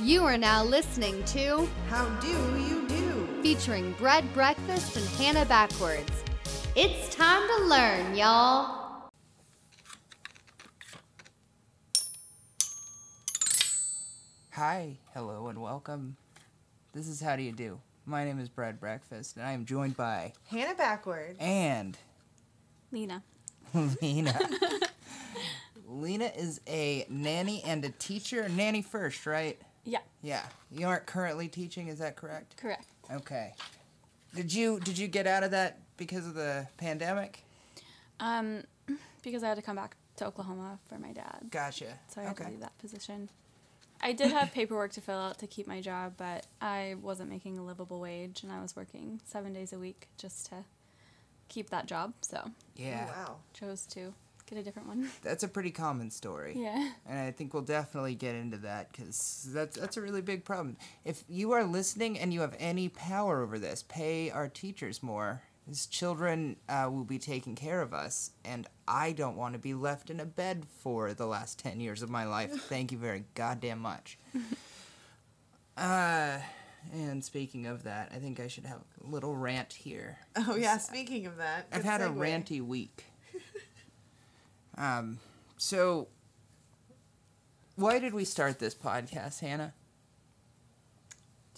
You are now listening to How do you do? featuring Bread Breakfast and Hannah Backwards. It's time to learn, y'all. Hi, hello, and welcome. This is How Do You Do? My name is Bread Breakfast, and I am joined by Hannah backward. and Lena. Lena. Lena is a nanny and a teacher. Nanny first, right? Yeah, Yeah. You aren't currently teaching, is that correct? correct. Okay. Did you did you get out of that because of the pandemic? Um, because I had to come back to Oklahoma for my dad, Gotcha. so I had okay. to leave that position. I did have paperwork to fill out to keep my job, but I wasn't making a livable wage, and I was working seven days a week just to keep that job. So Yeah. Oh, wow. chose to get a different one. That's a pretty common story. yeah. And I think we'll definitely get into that because that's that's a really big problem. If you are listening and you have any power over this, pay our teachers more. These children uh, will be taking care of us, and I don't want to be left in a bed for the last ten years of my life. Thank you very goddamn much. uh, and speaking of that, I think I should have a little rant here. Oh yeah. Speaking of that, I've had a ranty week. Um, so why did we start this podcast, Hannah?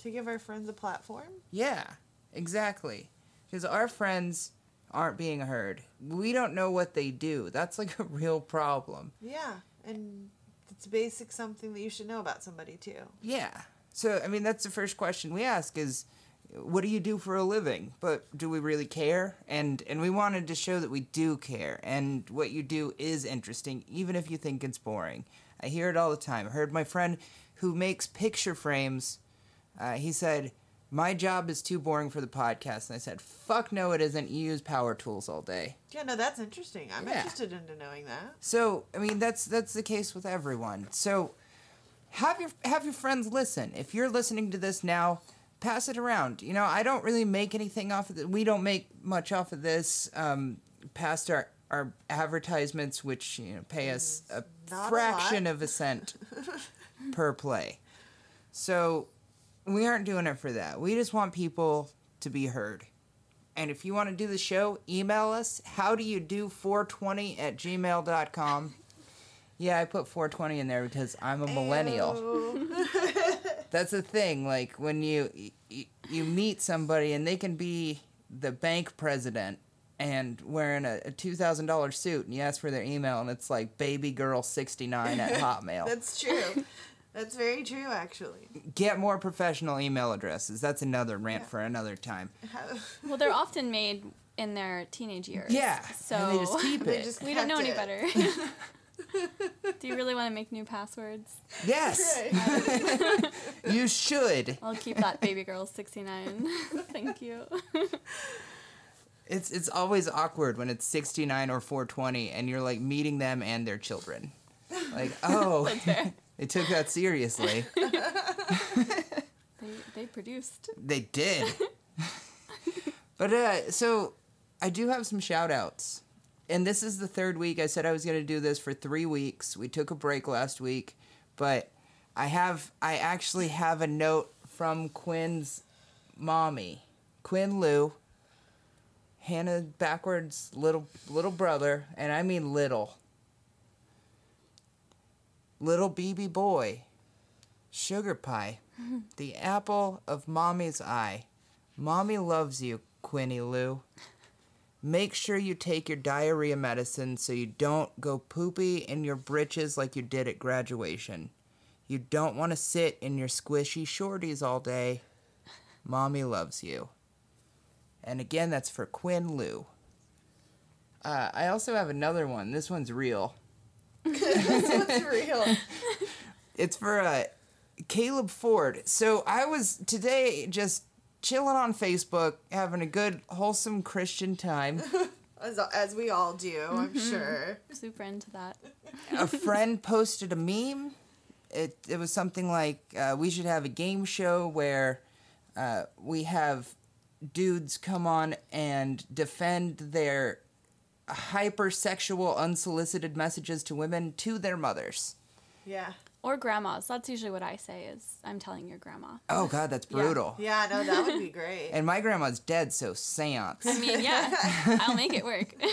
to give our friends a platform. Yeah, exactly. Because our friends aren't being heard. We don't know what they do. That's like a real problem. Yeah, and it's basic something that you should know about somebody too. Yeah. So I mean, that's the first question we ask: is what do you do for a living? But do we really care? And and we wanted to show that we do care, and what you do is interesting, even if you think it's boring. I hear it all the time. I heard my friend who makes picture frames. Uh, he said, "My job is too boring for the podcast," and I said, "Fuck no, it isn't. You use power tools all day." Yeah, no, that's interesting. I'm Yeah. interested into knowing that. So I mean that's that's the case with everyone. So have your have your friends listen. If you're listening to this now, pass it around. You know, I don't really make anything off of it. We don't make much off of this. Um, past our our advertisements, which you know pay us a Not fraction lot. of a cent per play. So we aren't doing it for that. We just want people to be heard. And if you want to do the show, email us. How do you do 420 at gmail.com? Yeah, I put 420 in there because I'm a millennial. Ew. That's the thing. Like when you, you you meet somebody and they can be the bank president and wearing a, a two thousand dollar suit, and you ask for their email, and it's like baby girl sixty nine at Hotmail. That's true. That's very true, actually. Get more professional email addresses. That's another rant Yeah. for another time. Well, they're often made in their teenage years. Yeah, So and they just keep They it. just we don't know kept any better. Do you really want to make new passwords? Yes, you should. I'll keep that baby girl 69. Thank you. It's it's always awkward when it's 69 or 420 and you're like meeting them and their children. Like, oh, they took that seriously. They, they produced. They did. but uh so I do have some shout outs. And this is the third week. I said I was going to do this for 3 weeks. We took a break last week, but I have I actually have a note from Quinn's mommy. Quinn Lou, Hannah backwards little little brother, and I mean little. Little BB boy. Sugar pie. the apple of mommy's eye. Mommy loves you, Quinny Lou. Make sure you take your diarrhea medicine so you don't go poopy in your britches like you did at graduation. You don't want to sit in your squishy shorties all day. Mommy loves you. And again, that's for Quinn Lou. Uh, I also have another one. This one's real. this one's real. It's for uh, Caleb Ford. So I was today just chilling on Facebook, having a good, wholesome Christian time. As, as we all do, I'm sure. Super into that. a friend posted a meme. It it was something like uh, we should have a game show where uh, we have dudes come on and defend their hypersexual unsolicited messages to women to their mothers. Yeah. Or grandmas. That's usually what I say is I'm telling your grandma. Oh God, that's Yeah. brutal. Yeah, no, that would be great. And my grandma's dead, so seance. I mean, yeah, I'll make it work.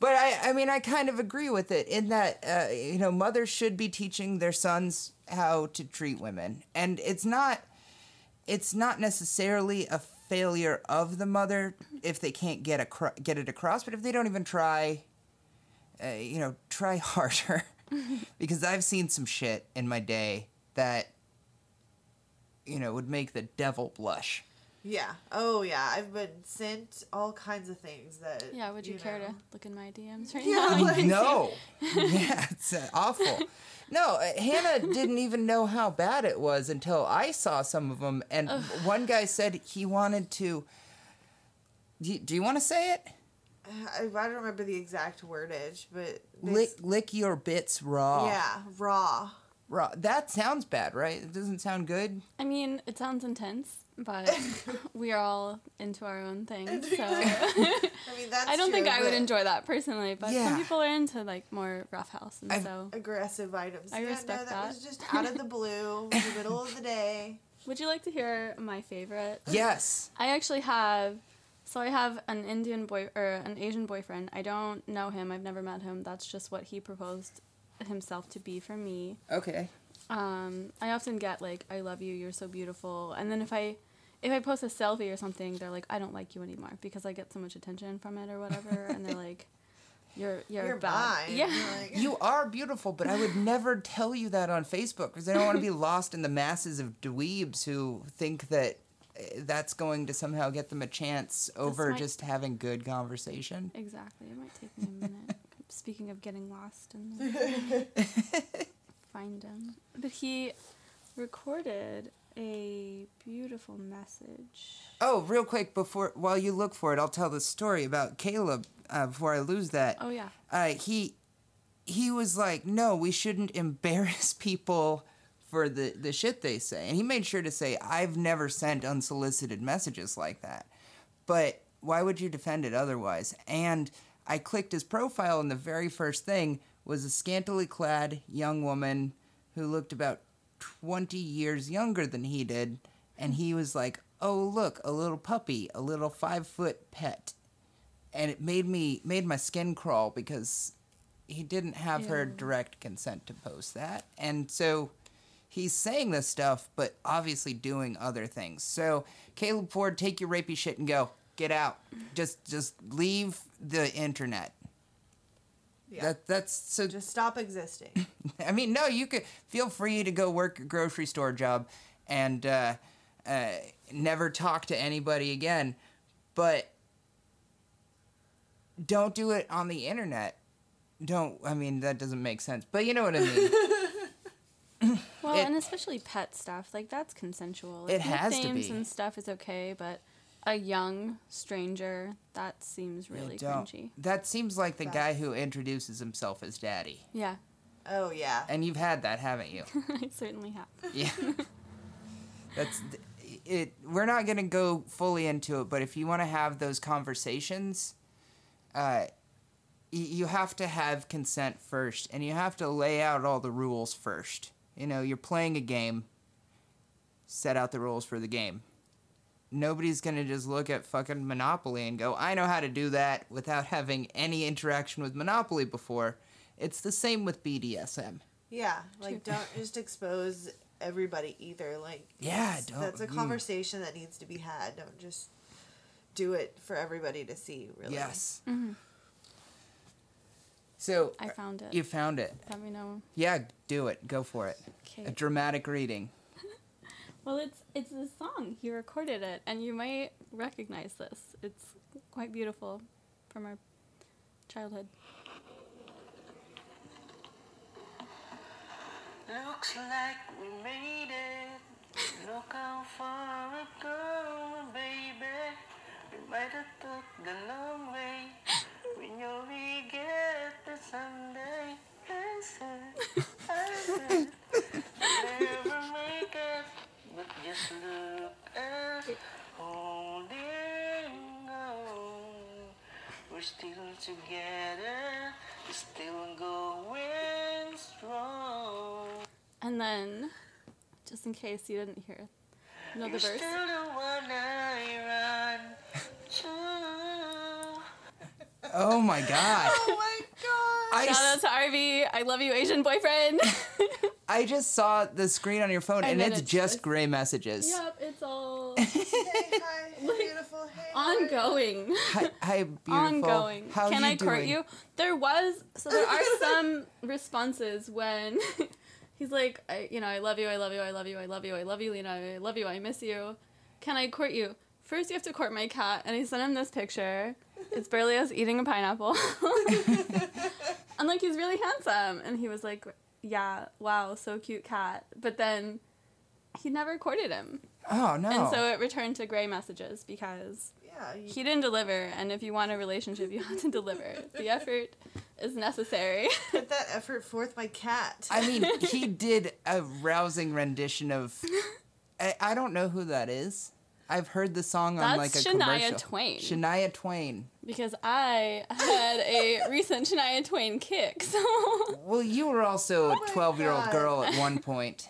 But I, I mean, I kind of agree with it in that, uh, you know, mothers should be teaching their sons how to treat women, and it's not, it's not necessarily a failure of the mother if they can't get acro- get it across, but if they don't even try, uh, you know, try harder, because I've seen some shit in my day that, you know, would make the devil blush. yeah. Oh, yeah. I've been sent all kinds of things that. yeah, would you, care know. to look in my DMs right Yeah, now? You like- No. yeah, it's uh, awful. No, uh, Hannah didn't even know how bad it was until I saw some of them. And one guy said he wanted to. Do you, do you want to say it? I, I don't remember the exact wordage, but. Lick, s- lick your bits raw. Yeah, raw. Raw. That sounds bad, right? It doesn't sound good. I mean, it sounds intense, but we are all into our own thing. So I mean, that's I don't think I would enjoy that personally, but Yeah. some people are into like more rough house, and I've- so. Aggressive items. I yeah, respect no, that. that. was just out of the blue, in the middle of the day. Would you like to hear my favorite? Yes. I actually have. So I have an Indian boy or an Asian boyfriend. I don't know him. I've never met him. That's just what he proposed himself to be for me. Okay. Um, I often get like, "I love you. You're so beautiful," and then if I if I post a selfie or something, they're like, "I don't like you anymore" because I get so much attention from it or whatever, and they're like, "You're you're, You're bad." Yeah. You're like- You are beautiful, but I would never tell you that on Facebook because I don't want to be lost in the masses of dweebs who think that that's going to somehow get them a chance over might- just having good conversation. Exactly. It might take me a minute. Speaking of getting lost and find him, but he recorded a beautiful message. Oh, real quick before while you look for it, I'll tell the story about Caleb uh, before I lose that. Oh yeah. uh, he he was like, no, we shouldn't embarrass people for the the shit they say, and he made sure to say, I've never sent unsolicited messages like that. But why would you defend it otherwise? And I clicked his profile, and the very first thing was a scantily clad young woman who looked about 20 years younger than he did. And he was like, oh, look, a little puppy, a little five foot pet. And it made me, made my skin crawl because he didn't have her direct consent to post that. And so he's saying this stuff, but obviously doing other things. So Caleb Ford, take your rapey shit and go. Get out. Just just leave the internet. Yeah. That that's so. Just stop existing. I mean, no, you could feel free to go work a grocery store job and uh, uh, never talk to anybody again, but don't do it on the internet. Don't. I mean, that doesn't make sense, but you know what I mean. Well, It- and especially pet stuff, like that's consensual. It Like, has to nicknames be. and stuff is okay, but a young stranger that seems really cringy. That seems like the guy who introduces himself as daddy, Yeah, Oh yeah. and you've had that, haven't you? I certainly have. Yeah. That's it. We're not going to go fully into it, but if you want to have those conversations, uh, you have to have consent first, and you have to lay out all the rules first. You know, you're playing a game. Set out the rules for the game. Nobody's gonna just look at fucking Monopoly and go, "I know how to do that," without having any interaction with Monopoly before. It's the same with BDSM. Yeah, like don't just expose everybody either. Like Yeah, that's, don't- That's a mm. conversation that needs to be had. Don't just do it for everybody to see. Really. Yes. Mhm. So I uh, found it. you found it. Let me know. Yeah, do it. Go for it. Okay. A dramatic reading. Well, it's it's a song. He recorded it, and you might recognize this. It's quite beautiful from our childhood. Looks like we made it. Look how far we've come, baby. We might have took the long way. We know we get there someday. Answer, answer. Never make it, but just look at holding on. We're still together, still going strong. And then, just in case you didn't hear, know the You're verse. still the one I run to. Oh my god. Oh my god. I, Shout out s- to RV. I love you, Asian boyfriend. I just saw the screen on your phone and, And it's it's just just- gray messages. yep, it's all Hey, hi, hey, beautiful. Hey, how are you? ongoing. Hi, hi, beautiful. ongoing. How Can you I court you? There was so there are some responses when he's like, I, you know, I love you, I love you, I love you, I love you, I love you, Lena, I love you, I miss you. Can I court you? First, you have to court my cat, and I sent him this picture. It's Berlioz eating a pineapple. I'm like, he's really handsome, and he was like, yeah, wow, so cute cat. But then he never courted him, Oh no. and so it returned to gray messages because Yeah. You, he didn't deliver, and if you want a relationship, you have to deliver. The effort is necessary. put that effort forth, my cat. I mean, he did a rousing rendition of. I, I don't know who that is. I've heard the song on like That's a Shania commercial. Twain. Shania Twain. because I had a recent Shania Twain kick, so Well, you were also a Oh my 12 year old girl at one point.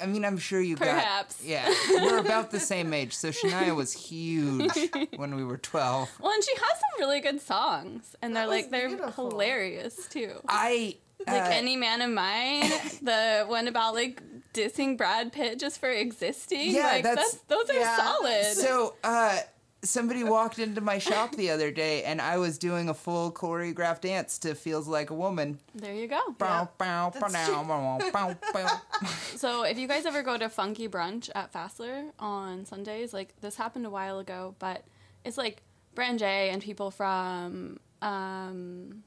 I mean, I'm sure you Perhaps. got. Yeah, we're about the same age, so Shania was huge when we were 12. well, and she has some really good songs, and they're like they're beautiful. hilarious too. I. Like uh, any man of mine, the one about like dissing Brad Pitt just for existing. Yeah, like that's- those are Yeah. solid. So, uh, somebody walked into my shop the other day, and I was doing a full choreographed dance to "Feels Like a Woman." there you go. Bow, bow, bow, bow, bow, bow. So if you guys ever go to Funky Brunch at Fassler on Sundays, like this happened a while ago, but it's like Brand J and people from um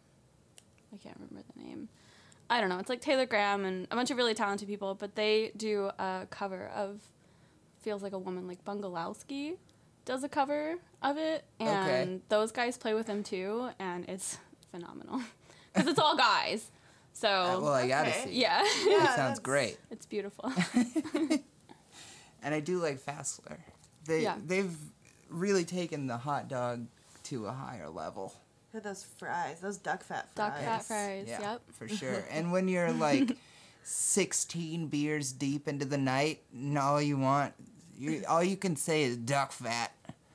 I can't remember the name. I don't know. It's like Taylor Graham and a bunch of really talented people, but they do a cover of Feels Like a Woman like Bungalowski does a cover of it and Okay. those guys play with him too and it's phenomenal. Cuz it's all guys. So Uh, well, I gotta Okay. see. yeah. Yeah, That sounds great. it's beautiful. And I do like Fassler. They Yeah. they've really taken the hot dog to a higher level. Look at those fries, those duck fat fries. Duck fat fries. Yeah, Yep. for sure. And when you're like 16 beers deep into the night, and all you want, you all you can say is duck fat.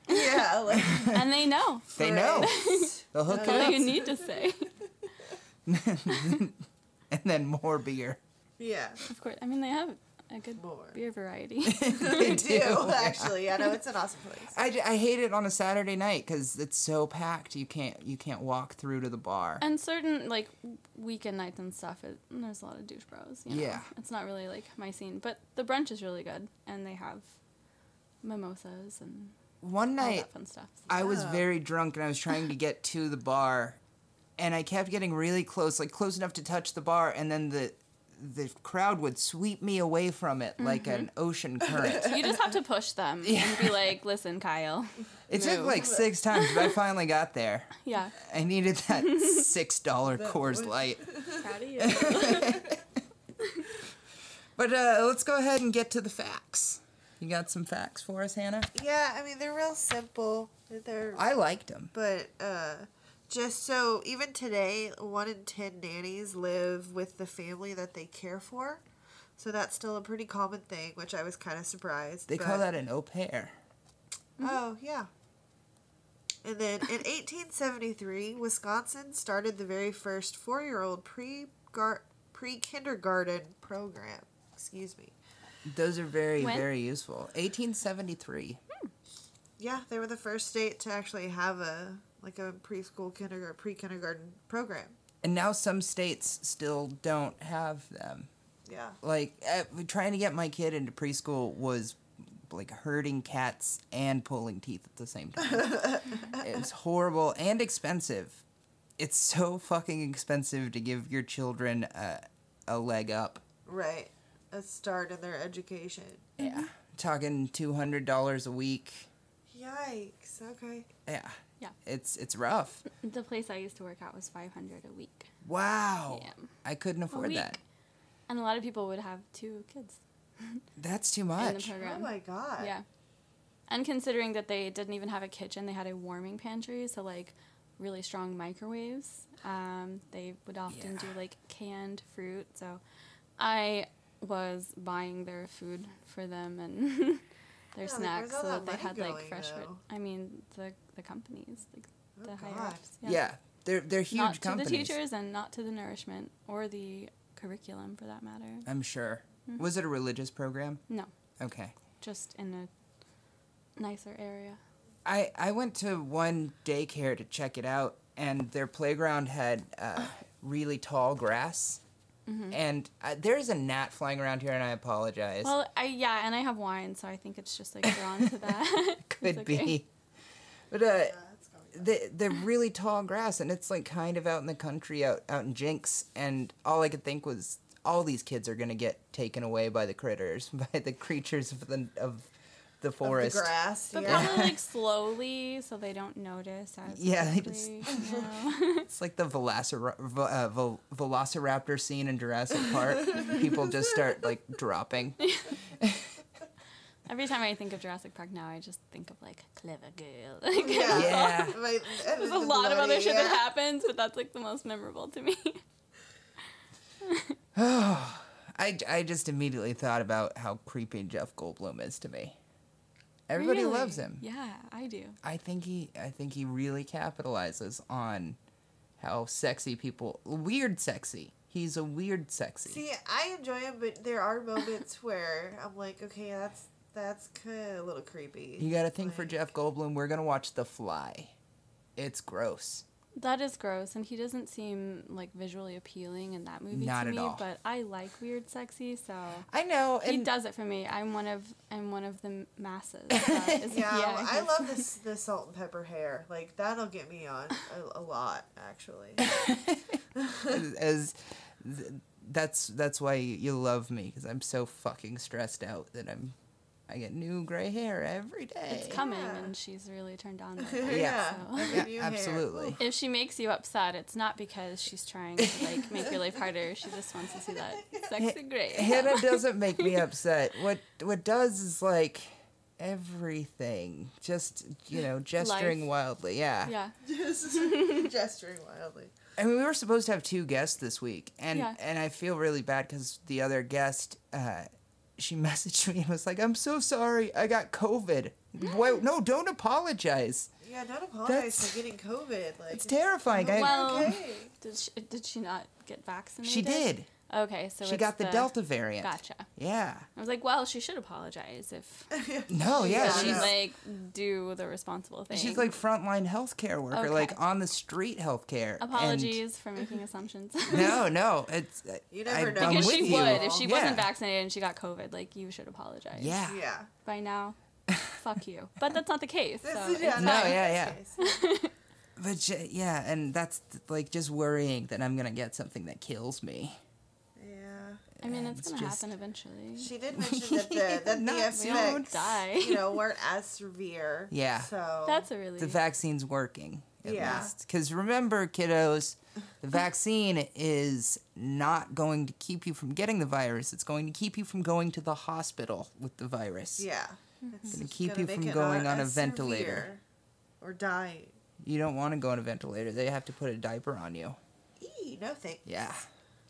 Yeah, like and they know. They know. They'll hook That's all it you need to say. and then more beer. yeah. Of course. I mean, they have a good More. beer variety. They do actually. I know it's an awesome place. I, I hate it on a Saturday night because it's so packed. You can't you can't walk through to the bar. and certain like weekend nights and stuff, it, there's a lot of douche bros. You know? Yeah. It's not really like my scene, but the brunch is really good, and they have mimosas and One all night that fun stuff. I was oh. very drunk and I was trying to get to the bar, and I kept getting really close, like close enough to touch the bar, and then the the crowd would sweep me away from it like Mm-hmm. an ocean current. You just have to push them and be like, "Listen, Kyle." It took like six times, but I finally got there. Yeah. I needed that six dollar Coors was- Light. Proud of you. But uh, let's go ahead and get to the facts. You got some facts for us, Hannah? Yeah, I mean they're real simple. They're I liked them. but uh just so even today, one in ten nannies live with the family that they care for. So that's still a pretty common thing, which I was kind of surprised. They but- call that an au pair. Oh, yeah. And then in 1873, Wisconsin started the very first four year old pre pre kindergarten program. Excuse me. Those are very, When? very useful. 1873. Yeah, they were the first state to actually have a like a preschool kindergarten pre kindergarten program. And now some states still don't have them. Yeah. Like, uh, trying to get my kid into preschool was like herding cats and pulling teeth at the same time. it was horrible and expensive. It's so fucking expensive to give your children a, a leg up. Right. A start in their education. Yeah. Talking $200 a week. Yikes. Okay. Yeah. Yeah. It's it's rough. the place I used to work at was 500 a week. Wow. Yeah. I couldn't afford week. that. And a lot of people would have two kids That's too in the much. program. Oh my god. Yeah. And considering that they didn't even have a kitchen, they had a warming pantry, so like really strong microwaves. Um, they would often do like canned fruit. So I was buying their food for them and their Yeah, snacks where's so that that they money had like fresh food. though? I mean, the the companies, like Oh, the higher God. ups. Yeah. they're they're huge not companies. to the teachers and not to the nourishment or the curriculum for that matter. I'm sure. Mm-hmm. Was it a religious program? No, Okay. just in a nicer area. I, I went to one daycare to check it out, and their playground had uh, really tall grass. Mm-hmm. And uh, there's a gnat flying around here, and I apologize. Well, I yeah, and I have wine, so I think it's just like drawn to that. Could okay. be. But uh, Yeah, the the really tall grass, and it's like kind of out in the country, out out in Jenks, and all I could think was all these kids are gonna get taken away by the critters, by the creatures of the of the Of forest. the grass. But yeah. probably like slowly, so they don't notice as Yeah, they quickly, just- you know? It's like the Velocir- Vel- uh, Vel- Velociraptor scene in Jurassic Park. People just start like dropping. Every time I think of Jurassic Park now, I just think of like clever girl. Like, Yeah. Yeah. Like, There's a the lot of other bloody- shit that happens, but that's like the most memorable to me. I, I just immediately thought about how creepy Jeff Goldblum is to me. Everybody Really? loves him. Yeah, I do. I think he I think he really capitalizes on how sexy people weird sexy. He's a weird sexy. See, I enjoy him, but there are moments where I'm like, okay, that's that's kind of a little creepy. you got to think for Jeff Goldblum, we're going to watch The Fly. It's gross. That is gross, and he doesn't seem like visually appealing in that movie Not to at me. all. But I like weird, sexy, so I know he does it for me. I'm one of I'm one of the masses. that is- Yeah, I love this the salt and pepper hair. Like that'll get me on a, a lot, actually. as, as th- that's that's why you love me because I'm so fucking stressed out that I'm I get new gray hair every day. It's coming, Yeah. and she's really turned on. yeah, it. Yeah. So- Yeah, new hair. absolutely. If she makes you upset, it's not because she's trying to like make your life harder. She just wants to see that sexy gray. Hannah doesn't make me upset. What what does is like everything, just you know, gesturing Life. wildly. Yeah. Yeah. Just gesturing wildly. I mean, we were supposed to have two guests this week, and Yeah. and I feel really bad because the other guest, uh, she messaged me and was like, "I'm so sorry, I got COVID." Wait, no, don't apologize. Yeah, don't apologize That's- for getting COVID. Like It's terrifying. I- Well, okay. Did she, did she not get vaccinated? She did. Okay, so she it's got the, Delta variant. Gotcha. Yeah. I was like, well, she should apologize if No, yeah, Yeah, she she's like do the responsible thing. she's like frontline healthcare worker, like on the street healthcare. and- apologies for making assumptions. no, no, it's You never I, know. I'm because with she you. would if she Yeah. wasn't vaccinated and she got COVID. Like you should apologize. Yeah. Yeah. By now, fuck you. But that's not the case. So This it's yeah, No, not yeah, yeah. But yeah, and that's like just worrying that I'm gonna get something that kills me. Yeah. I mean, it's, It's gonna happen eventually. She did mention that the that Not- the we won't effects, die. you know, weren't as severe. Yeah. So That's a really The vaccine's working. At Yeah. least. Because remember, kiddos, the vaccine is not going to keep you from getting the virus. It's going to keep you from going to the hospital with the virus. yeah. Mm-hmm. It's Gonna keep you from going on a ventilator. or die. You don't want to go on a ventilator. They have to put a diaper on you. Eee, no thanks. Yeah.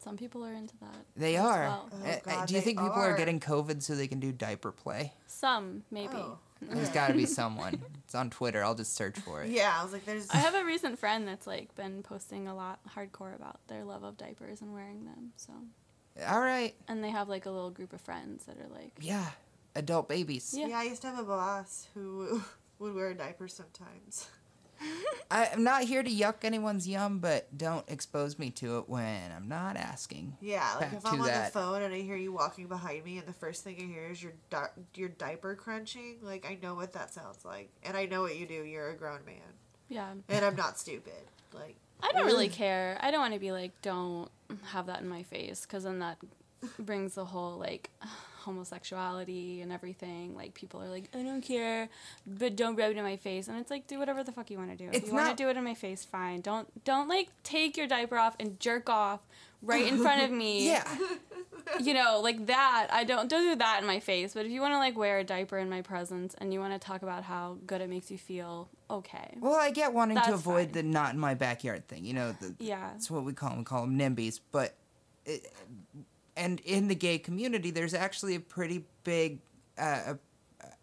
Some people are into that. They are. well. Oh, Uh, uh, God, do you think people are. are. getting COVID so they can do diaper play? Some maybe. Oh. There's got to be someone. It's on Twitter. I'll just search for it. Yeah, I was like, there's. I have a recent friend that's like been posting a lot hardcore about their love of diapers and wearing them. So, All right. and they have like a little group of friends that are like, Yeah. Adult babies. Yeah. yeah, I used to have a boss who would wear a diaper sometimes. I, I'm not here to yuck anyone's yum, but don't expose me to it when I'm not asking. Yeah, like if I'm on that. the phone and I hear you walking behind me, and the first thing I hear is your di- your diaper crunching, like I know what that sounds like, and I know what you do. You're a grown man, yeah. and I'm not stupid. Like I don't really mm. care. I don't want to be like, don't have that in my face, because then that brings the whole like homosexuality and everything. Like people are like, I don't care, but don't rub it in my face, and it's like, do whatever the fuck you want to do. If It's you want to do it in my face, fine. Don't don't like take your diaper off and jerk off right in front of me. Yeah. you know, like that. I don't don't do that in my face. But if you want to like wear a diaper in my presence and you want to talk about how good it makes you feel, okay. Well, I get wanting to avoid fine. the not in my backyard thing. You know, the, Yeah. that's what we call them. We call them NIMBYs. But it, and in the gay community, there's actually a pretty big, uh,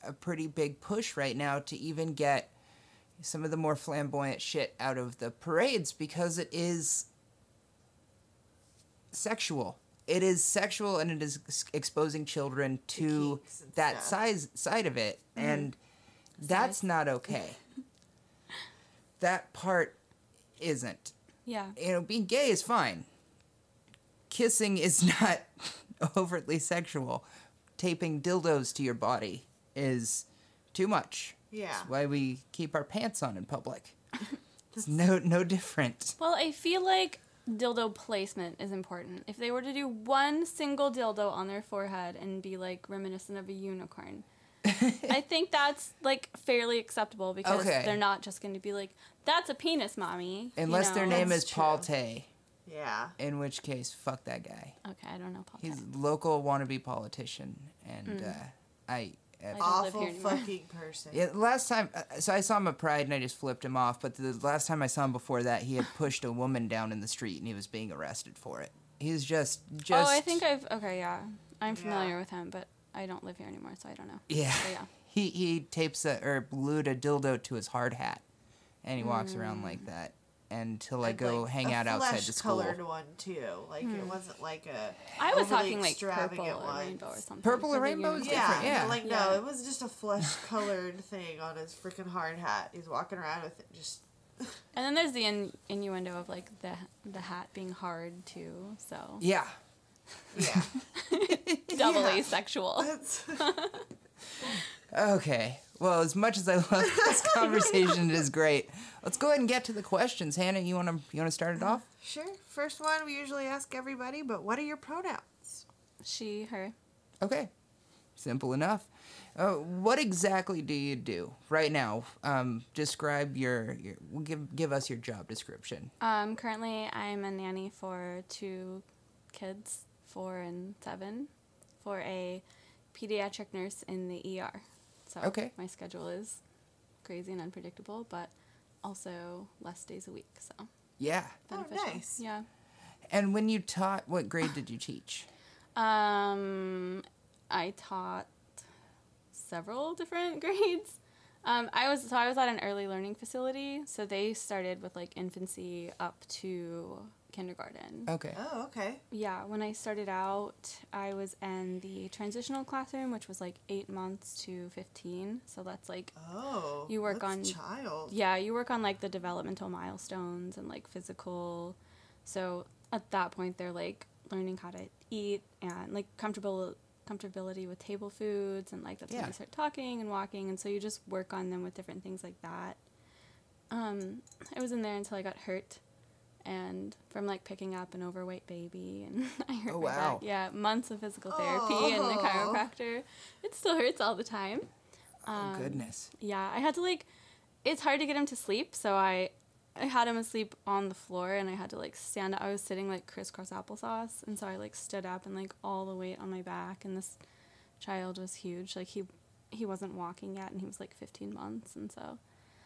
a, a pretty big push right now to even get some of the more flamboyant shit out of the parades because it is sexual. It is sexual and it is exposing children to that size side of it, and that's not okay. that part isn't Yeah. you know, being gay is fine. Kissing is not overtly sexual. Taping dildos to your body is too much. Yeah. That's why we keep our pants on in public. It's no no different. Well, I feel like dildo placement is important. If they were to do one single dildo on their forehead and be like reminiscent of a unicorn, I think that's like fairly acceptable because Okay. they're not just going to be like, "That's a penis, mommy." you Unless their name That's is Paul. Tay, Yeah. in which case, fuck that guy. Okay, I don't know Paul. He's Tay. local wannabe politician, and uh, I. Uh, I Awful fucking person. Yeah, last time, uh, so I saw him at Pride and I just flipped him off. But the last time I saw him before that, he had pushed a woman down in the street and he was being arrested for it. He's just, just. Oh, I think I've okay, yeah. I'm familiar Yeah. with him, but I don't live here anymore, so I don't know. Yeah. But yeah. He he tapes a or glued a dildo to his hard hat, and he walks around Mm. like that until I go like, hang out outside the school. colored one too. Like it wasn't like a. Hmm. I was talking like purple or ones. rainbow or something. Purple or rainbow is unicorn. Yeah, different, yeah. like no, it was just a flesh colored thing on his freaking hard hat. He's walking around with it just. And then there's the in- innuendo of like the the hat being hard too, so Yeah. Yeah. doubly Yeah. sexual. Okay. Well, as much as I love this conversation, it is great. Let's go ahead and get to the questions. Hannah, you wanna you wanna start it off? sure. First one we usually ask everybody, but what are your pronouns? She, her. Okay. Simple enough. Uh, what exactly do you do right now? Um, describe your, your give give us your job description. Um, currently, I'm a nanny for two kids, four and seven, for a pediatric nurse in the ER. So Okay. my schedule is crazy and unpredictable, but also less days a week. So Yeah. Oh, nice. Yeah. And when you taught, what grade did you teach? Um, I taught several different grades. Um, I was so I was at an early learning facility, so they started with like infancy up to kindergarten. Okay. Oh, okay. Yeah, when I started out, I was in the transitional classroom, which was like eight months to fifteen. So that's like Oh. You work that's on- child. yeah, you work on like the developmental milestones and like physical. So at that point, they're like learning how to eat and like comfortable comfortability with table foods and like that's when Yeah. they start talking and walking and so you just work on them with different things like that. Um, I was in there until I got hurt, and from like picking up an overweight baby and I hurt Oh, my wow. back. Yeah, months of physical therapy and the Oh. chiropractor. It still hurts all the time. Oh Um, goodness. Yeah, I had to like. It's hard to get him to sleep, so I, I had him asleep on the floor, and I had to like stand. up. I was sitting like crisscross applesauce, and so I like stood up and like all the weight on my back, and this child was huge. Like he, he wasn't walking yet, and he was like 15 months, and so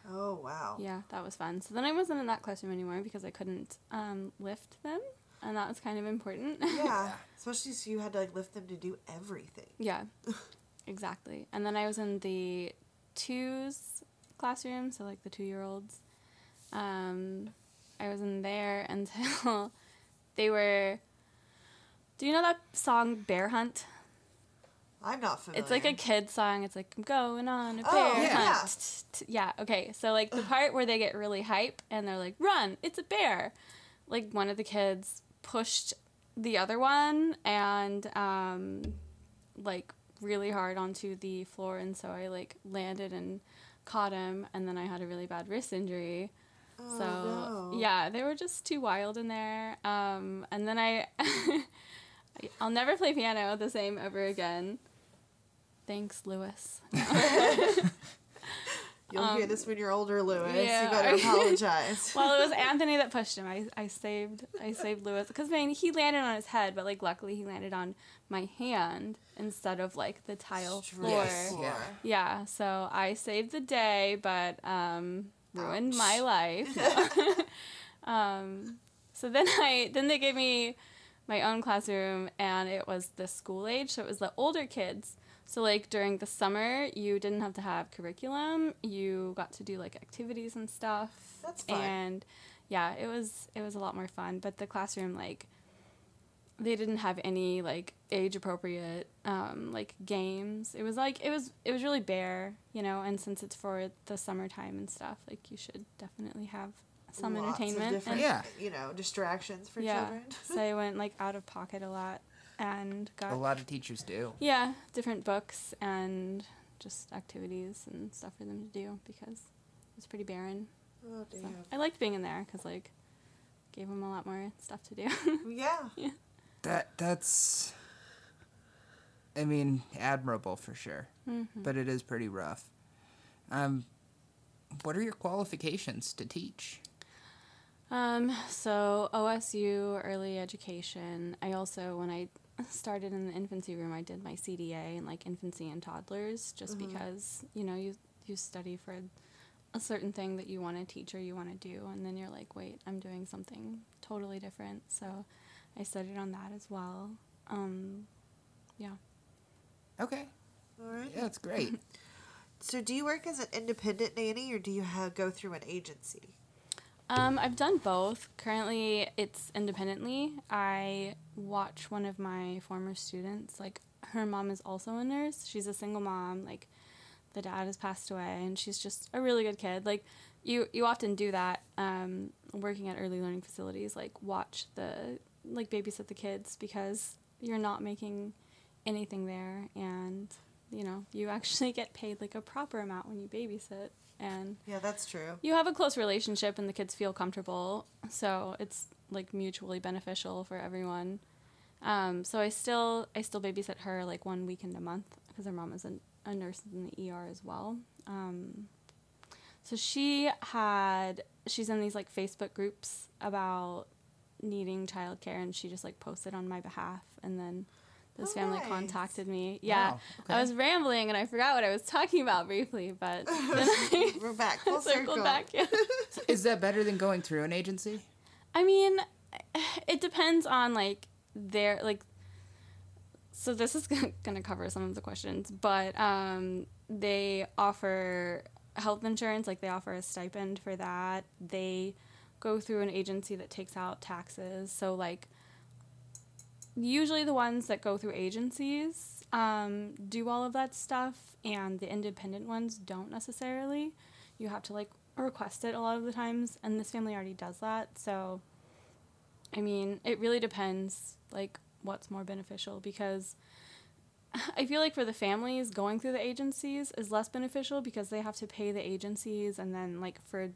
Oh, wow. yeah, that was fun. So then I wasn't in that classroom anymore because I couldn't um, lift them, and that was kind of important. Yeah. Especially so you had to like lift them to do everything. Yeah, exactly. And then I was in the twos classroom, so like the two year olds. Um, I was in there until they were. Do you know that song Bear Hunt? I'm not familiar. It's like a kid song. It's like I'm going on a bear Oh, yeah. hunt. Yeah. Okay. So like the part where they get really hype and they're like, "Run! It's a bear!" Like one of the kids pushed the other one and um, like really hard onto the floor, and so I like landed and caught him, and then I had a really bad wrist injury. Oh, So no. yeah, they were just too wild in there. Um, and then I, I'll never play piano the same ever again. Thanks, Lewis. You'll hear this when you're older, Lewis. Um, yeah. You better apologize. well, it was Anthony that pushed him. I, I saved I saved Lewis because I mean he landed on his head, but like luckily he landed on my hand instead of like the tile floor. Yes, yeah. Yeah, so I saved the day, but um, ruined Ouch. my life. um, so then I then they gave me my own classroom, and it was the school age, so it was the older kids. So like during the summer, you didn't have to have curriculum. You got to do like activities and stuff. That's fun. And yeah, it was it was a lot more fun. But the classroom like they didn't have any like age appropriate um, like games. It was like it was it was really bare, you know. And since it's for the summertime and stuff, like you should definitely have some Lots entertainment. different, and Yeah. you know, distractions for yeah, children. so I went like out of pocket a lot and got A lot of teachers do. yeah different books and just activities and stuff for them to do because it was pretty barren. oh So damn. I liked being in there because like gave them a lot more stuff to do. Yeah. That that's I mean, admirable for sure. Mm-hmm. But it is pretty rough. Um what are your qualifications to teach? Um, so OSU early education. I also when I started in the infancy room, I did my CDA in like infancy and toddlers, just because you know you you study for a certain thing that you want to teach or you want to do, and then you're like, wait, I'm doing something totally different. So I studied on that as well. Um, yeah. Okay. All right. Yeah, that's great. So, do you work as an independent nanny, or do you have, go through an agency? Um, I've done both. Currently, it's independently. I watch one of my former students. Like, her mom is also a nurse. She's a single mom. Like, the dad has passed away, and she's just a really good kid. Like, you you often do that um, working at early learning facilities. Like, watch the like babysit the kids because you're not making anything there, and you know you actually get paid like a proper amount when you babysit and Yeah, that's true. you have a close relationship and the kids feel comfortable so it's like mutually beneficial for everyone um, so i still i still babysit her like one weekend a month because her mom is a, a nurse in the er as well um, so she had she's in these like facebook groups about needing childcare and she just like posted on my behalf and then this Oh, family nice. contacted me yeah Wow, i was rambling and i forgot what i was talking about briefly but then i We're back. Full circled circle. back yeah Is that better than going through an agency? I mean, it depends on like their like. So this is gonna gonna cover some of the questions, but um, they offer health insurance. Like they offer a stipend for that. They go through an agency that takes out taxes. So like, usually the ones that go through agencies um, do all of that stuff, and the independent ones don't necessarily. You have to like request it a lot of the times, and this family already does that. So, I mean, it really depends like what's more beneficial because I feel like for the families going through the agencies is less beneficial because they have to pay the agencies and then like for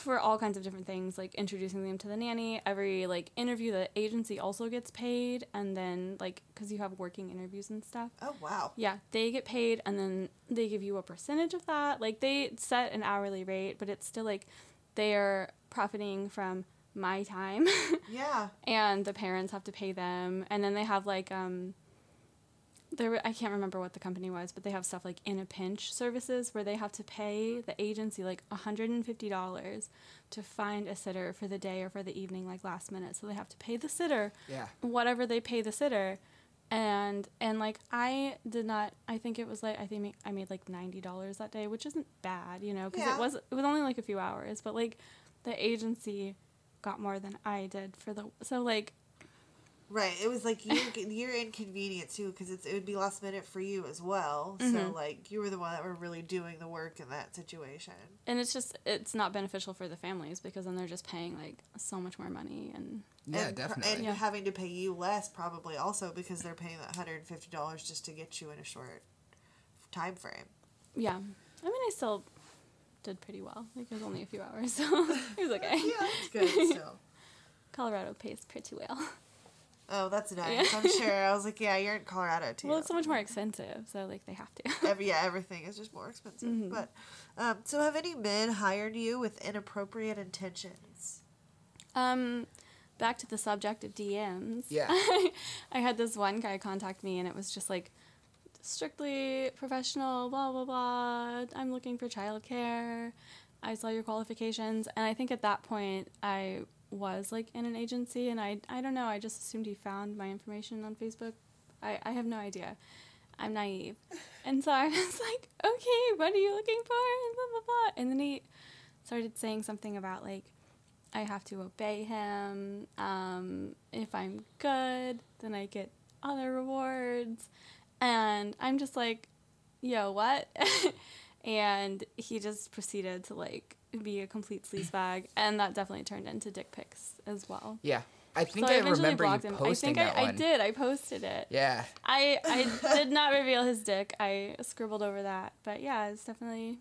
for all kinds of different things like introducing them to the nanny every like interview the agency also gets paid and then like because you have working interviews and stuff Oh wow. yeah, they get paid and then they give you a percentage of that. Like they set an hourly rate, but it's still like they are profiting from my time Yeah. and the parents have to pay them and then they have like um there I can't remember what the company was, but they have stuff like in a pinch services where they have to pay the agency like $150 to find a sitter for the day or for the evening like last minute. So they have to pay the sitter Yeah. whatever they pay the sitter and and like i did not i think it was like i think i made like $90 that day which isn't bad you know because Yeah. it was it was only like a few hours but like the agency got more than i did for the so like Right. It was like you you're inconvenient too because it's it would be last minute for you as well. So Mhm. like you were the one that were really doing the work in that situation. and it's just it's not beneficial for the families because then they're just paying like so much more money and Yeah, and, definitely. And Yeah. having to pay you less probably also because they're paying that hundred and fifty dollars just to get you in a short time frame. yeah i mean i still did pretty well like it was only a few hours so it was okay Yeah, that's good still. colorado pays pretty well Oh, that's nice. I'm sure. I was like, yeah, you're in Colorado too. well it's so much more expensive so like they have to Every, yeah, everything is just more expensive. Mhm. But um, so, have any men hired you with inappropriate intentions? Um, back to the subject of DMs. Yeah. I had this one guy contact me, and it was just like strictly professional, blah blah blah. I'm looking for childcare. I saw your qualifications, and I think at that point I was like in an agency, and I I don't know. I just assumed he found my information on Facebook. I I have no idea. I'm naive, and so I was like, okay, what are you looking for? And blah blah blah. And then he started saying something about like I have to obey him. Um, if I'm good, then I get other rewards. And I'm just like, yo, what? and he just proceeded to like be a complete sleazebag, and that definitely turned into dick pics as well. Yeah. I think so I, I eventually remember you blocked him. posting I think that I, one. I did. I posted it. Yeah. I I did not reveal his dick. I scribbled over that, but yeah, it's definitely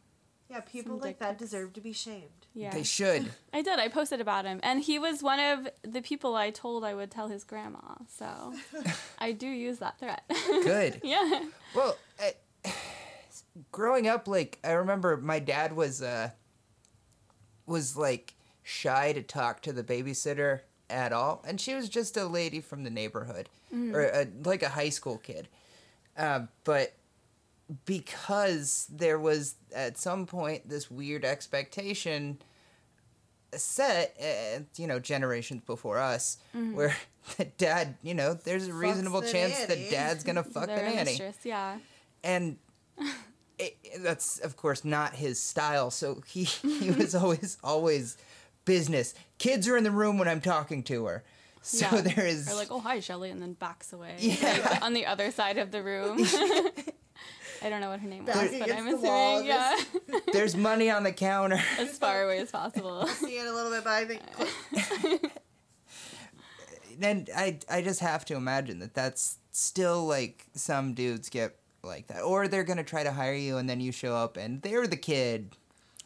Yeah, people Some like dick that pics. deserve to be shamed. yeah. They should. I did. I posted about him, and he was one of the people I told I would tell his grandma. So I do use that threat. Good. yeah. Well, I, growing up, like I remember my dad was uh was like shy to talk to the babysitter at all, and she was just a lady from the neighborhood or a, like a high school kid. Uh, but because there was at some point this weird expectation set, uh, you know, generations before us, where the dad, you know, there's a reasonable the chance that dad's gonna fuck the They're nanny. Yeah. and it, that's of course not his style so he he was always always business kids are in the room when i'm talking to her so Yeah. there is Or like, oh hi, Shelly, and then backs away. Yeah. Like, on the other side of the room. I don't know what her name was, but I'm the wall, assuming yeah, there's money on the counter as far away as possible. See it a little bit, but I think and i i just have to imagine that that's still like some dudes get like that or they're gonna try to hire you and then you show up and they're the kid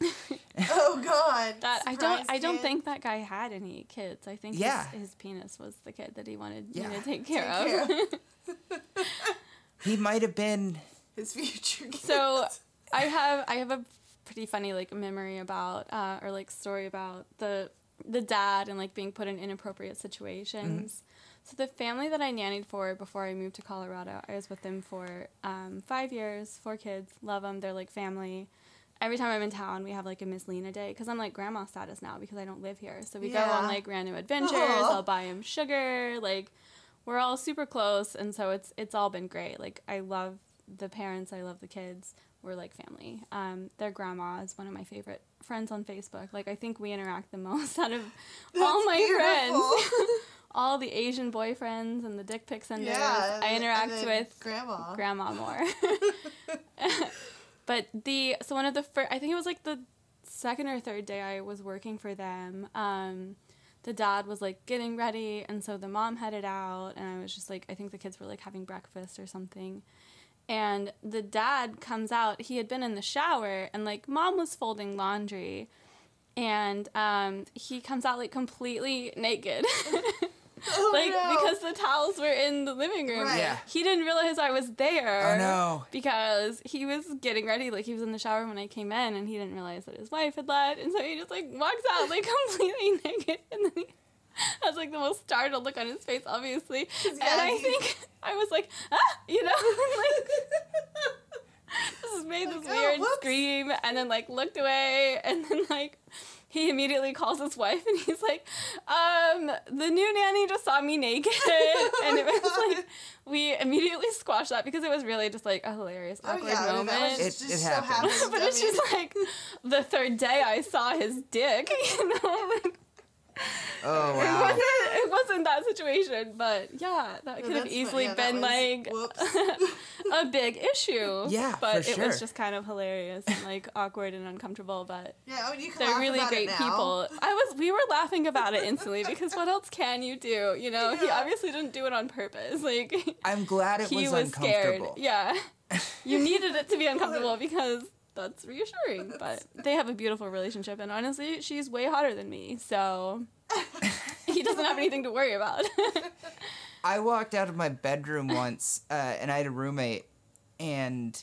oh god. That I don't. I don't kid. think that guy had any kids. I think Yeah. his, his penis was the kid that he wanted Yeah. me to take care Take of. care he might have been his future. Kid. so I have I have a pretty funny like memory about uh, or like story about the the dad and like being put in inappropriate situations. So the family that I nannied for before I moved to Colorado, I was with them for um, five years, four kids, love them. They're like family. Every time I'm in town, we have like a Miss Lena day because I'm like grandma status now because I don't live here. So we go on like random adventures. Aw. I'll buy him sugar. Like we're all super close, and so it's it's all been great. Like I love the parents, I love the kids. We're like family. Um, their grandma is one of my favorite friends on Facebook. Like I think we interact the most out of all my beautiful. friends. all the Asian boyfriends and the dick pic senders. yeah, I interact with grandma. grandma more. but the so one of the first, I think it was like the second or third day I was working for them. Um, the dad was like getting ready, and so the mom headed out, and I was just like, I think the kids were like having breakfast or something. And the dad comes out. He had been in the shower, and like mom was folding laundry, and um, he comes out like completely naked. Oh, like no. because the towels were in the living room. Right. Yeah. He didn't realize I was there. Oh, no. Because he was getting ready, like he was in the shower when I came in, and he didn't realize that his wife had left, and so he just like walks out like completely naked, and then he has like the most startled look on his face, obviously. and yeah, I think I was like, ah, you know, like just made this Like, oh, weird whoops. scream, and then like looked away, and then like he immediately calls his wife and he's like, um, the new nanny just saw me naked. and it was like, we immediately squashed that because it was really just like a hilarious, Oh, awkward yeah, I mean, moment. that was It- just, it just so happens. happens. but I it's mean, just like the third day I saw his dick, you know? Like, oh it, wasn't, it wasn't that situation, but yeah, that No, could have easily. Yeah, been was- like a big issue. Yeah, but for it sure. was just kind of hilarious and like awkward and uncomfortable. But yeah, oh, I mean, you can they're really great people. I was we were laughing about it instantly because what else can you do? You know, he obviously didn't do it on purpose. Like i'm glad it he was, was scared. uncomfortable Yeah, you needed it to be uncomfortable because that's reassuring. But they have a beautiful relationship, and honestly, she's way hotter than me, so he doesn't have anything to worry about. I walked out of my bedroom once, uh, and I had a roommate, and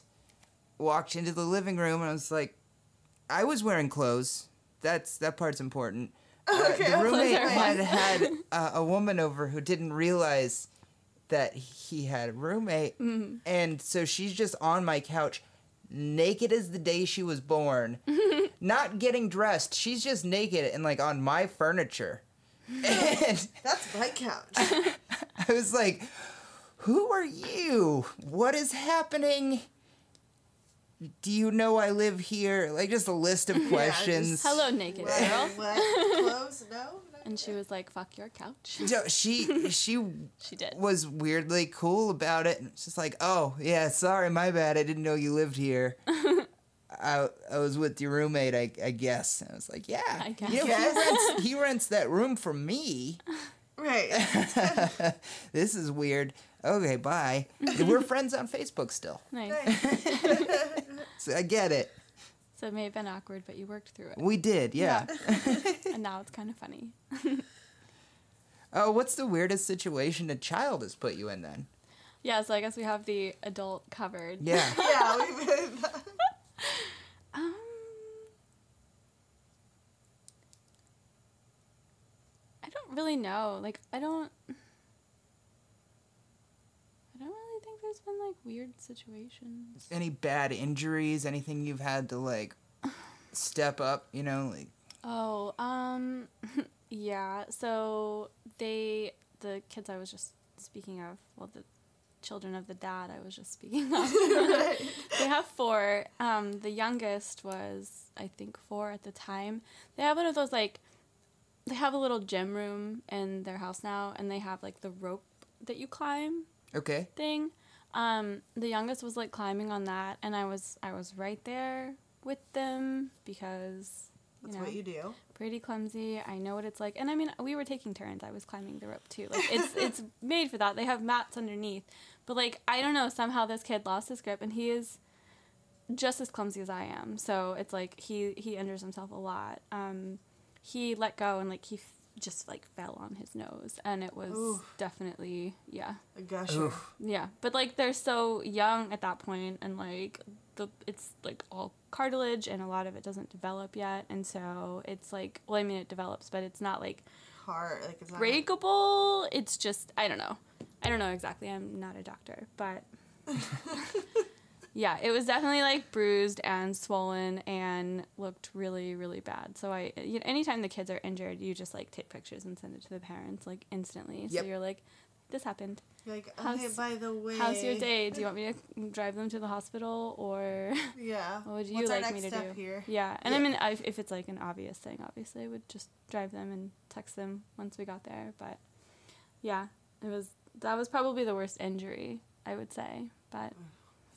walked into the living room, and I was like, I was wearing clothes. That's that part's important. Uh, Okay, the roommate had had uh, a woman over who didn't realize that he had a roommate, Mm-hmm. and so she's just on my couch, naked as the day she was born, not getting dressed. She's just naked and like on my furniture. and That's my couch. I was like, "Who are you? What is happening? Do you know I live here?" Like just a list of questions. Hello, naked girl. What? what? Clothes? No. No. And she was like, "Fuck your couch." So she she She did. was weirdly cool about it. And it's just like, oh yeah, sorry, my bad. I didn't know you lived here. I, I was with your roommate, I, I guess. I was like, yeah, I guess. You know, Yes. he rents he rents that room for me. Right. this is weird. Okay, bye. We're friends on Facebook still, Nice. so I get it. So it may have been awkward, but you worked through it, We did, yeah. and now it's kind of funny. oh, what's the weirdest situation a child has put you in then? Yeah, so I guess we have the adult covered. Yeah. yeah. We've been. Um, I don't really know. Like, I don't. I don't really think there's been like weird situations. Any bad injuries? Anything you've had to like step up? You know, like Oh, um, yeah. So they, the kids I was just speaking of, well, the children of the dad I was just speaking of, they have four. Um, the youngest was, I think, four at the time. They have one of those like, they have a little gym room in their house now, and they have like the rope that you climb okay. thing. Um, the youngest was like climbing on that, and I was I was right there with them because you That's know what you do. pretty clumsy. I know what it's like, and I mean we were taking turns. I was climbing the rope too. Like it's it's made for that. They have mats underneath, but like I don't know. Somehow this kid lost his grip, and he is just as clumsy as I am. So it's like he he injures himself a lot. Um, he let go and like he f- just like fell on his nose, and it was Ooh. definitely yeah. A gusher. Oof. Yeah, but like they're so young at that point, and like the it's like all cartilage, and a lot of it doesn't develop yet, and so it's like well, I mean it develops, but it's not like Hard. Like it's not. breakable. It's just I don't know, I don't know exactly. I'm not a doctor, but yeah, it was definitely like bruised and swollen and looked really really bad. So I, you know, anytime the kids are injured, you just like take pictures and send it to the parents like instantly. So you're like, this happened. You're like, How's- okay, by the way. How's your day? Do you want me to drive them to the hospital or Yeah. what would you What's like me to do? here? Yeah, and I mean, I, if it's like an obvious thing, obviously, I would just drive them and text them once we got there. But yeah, it was that was probably the worst injury I would say, but mm.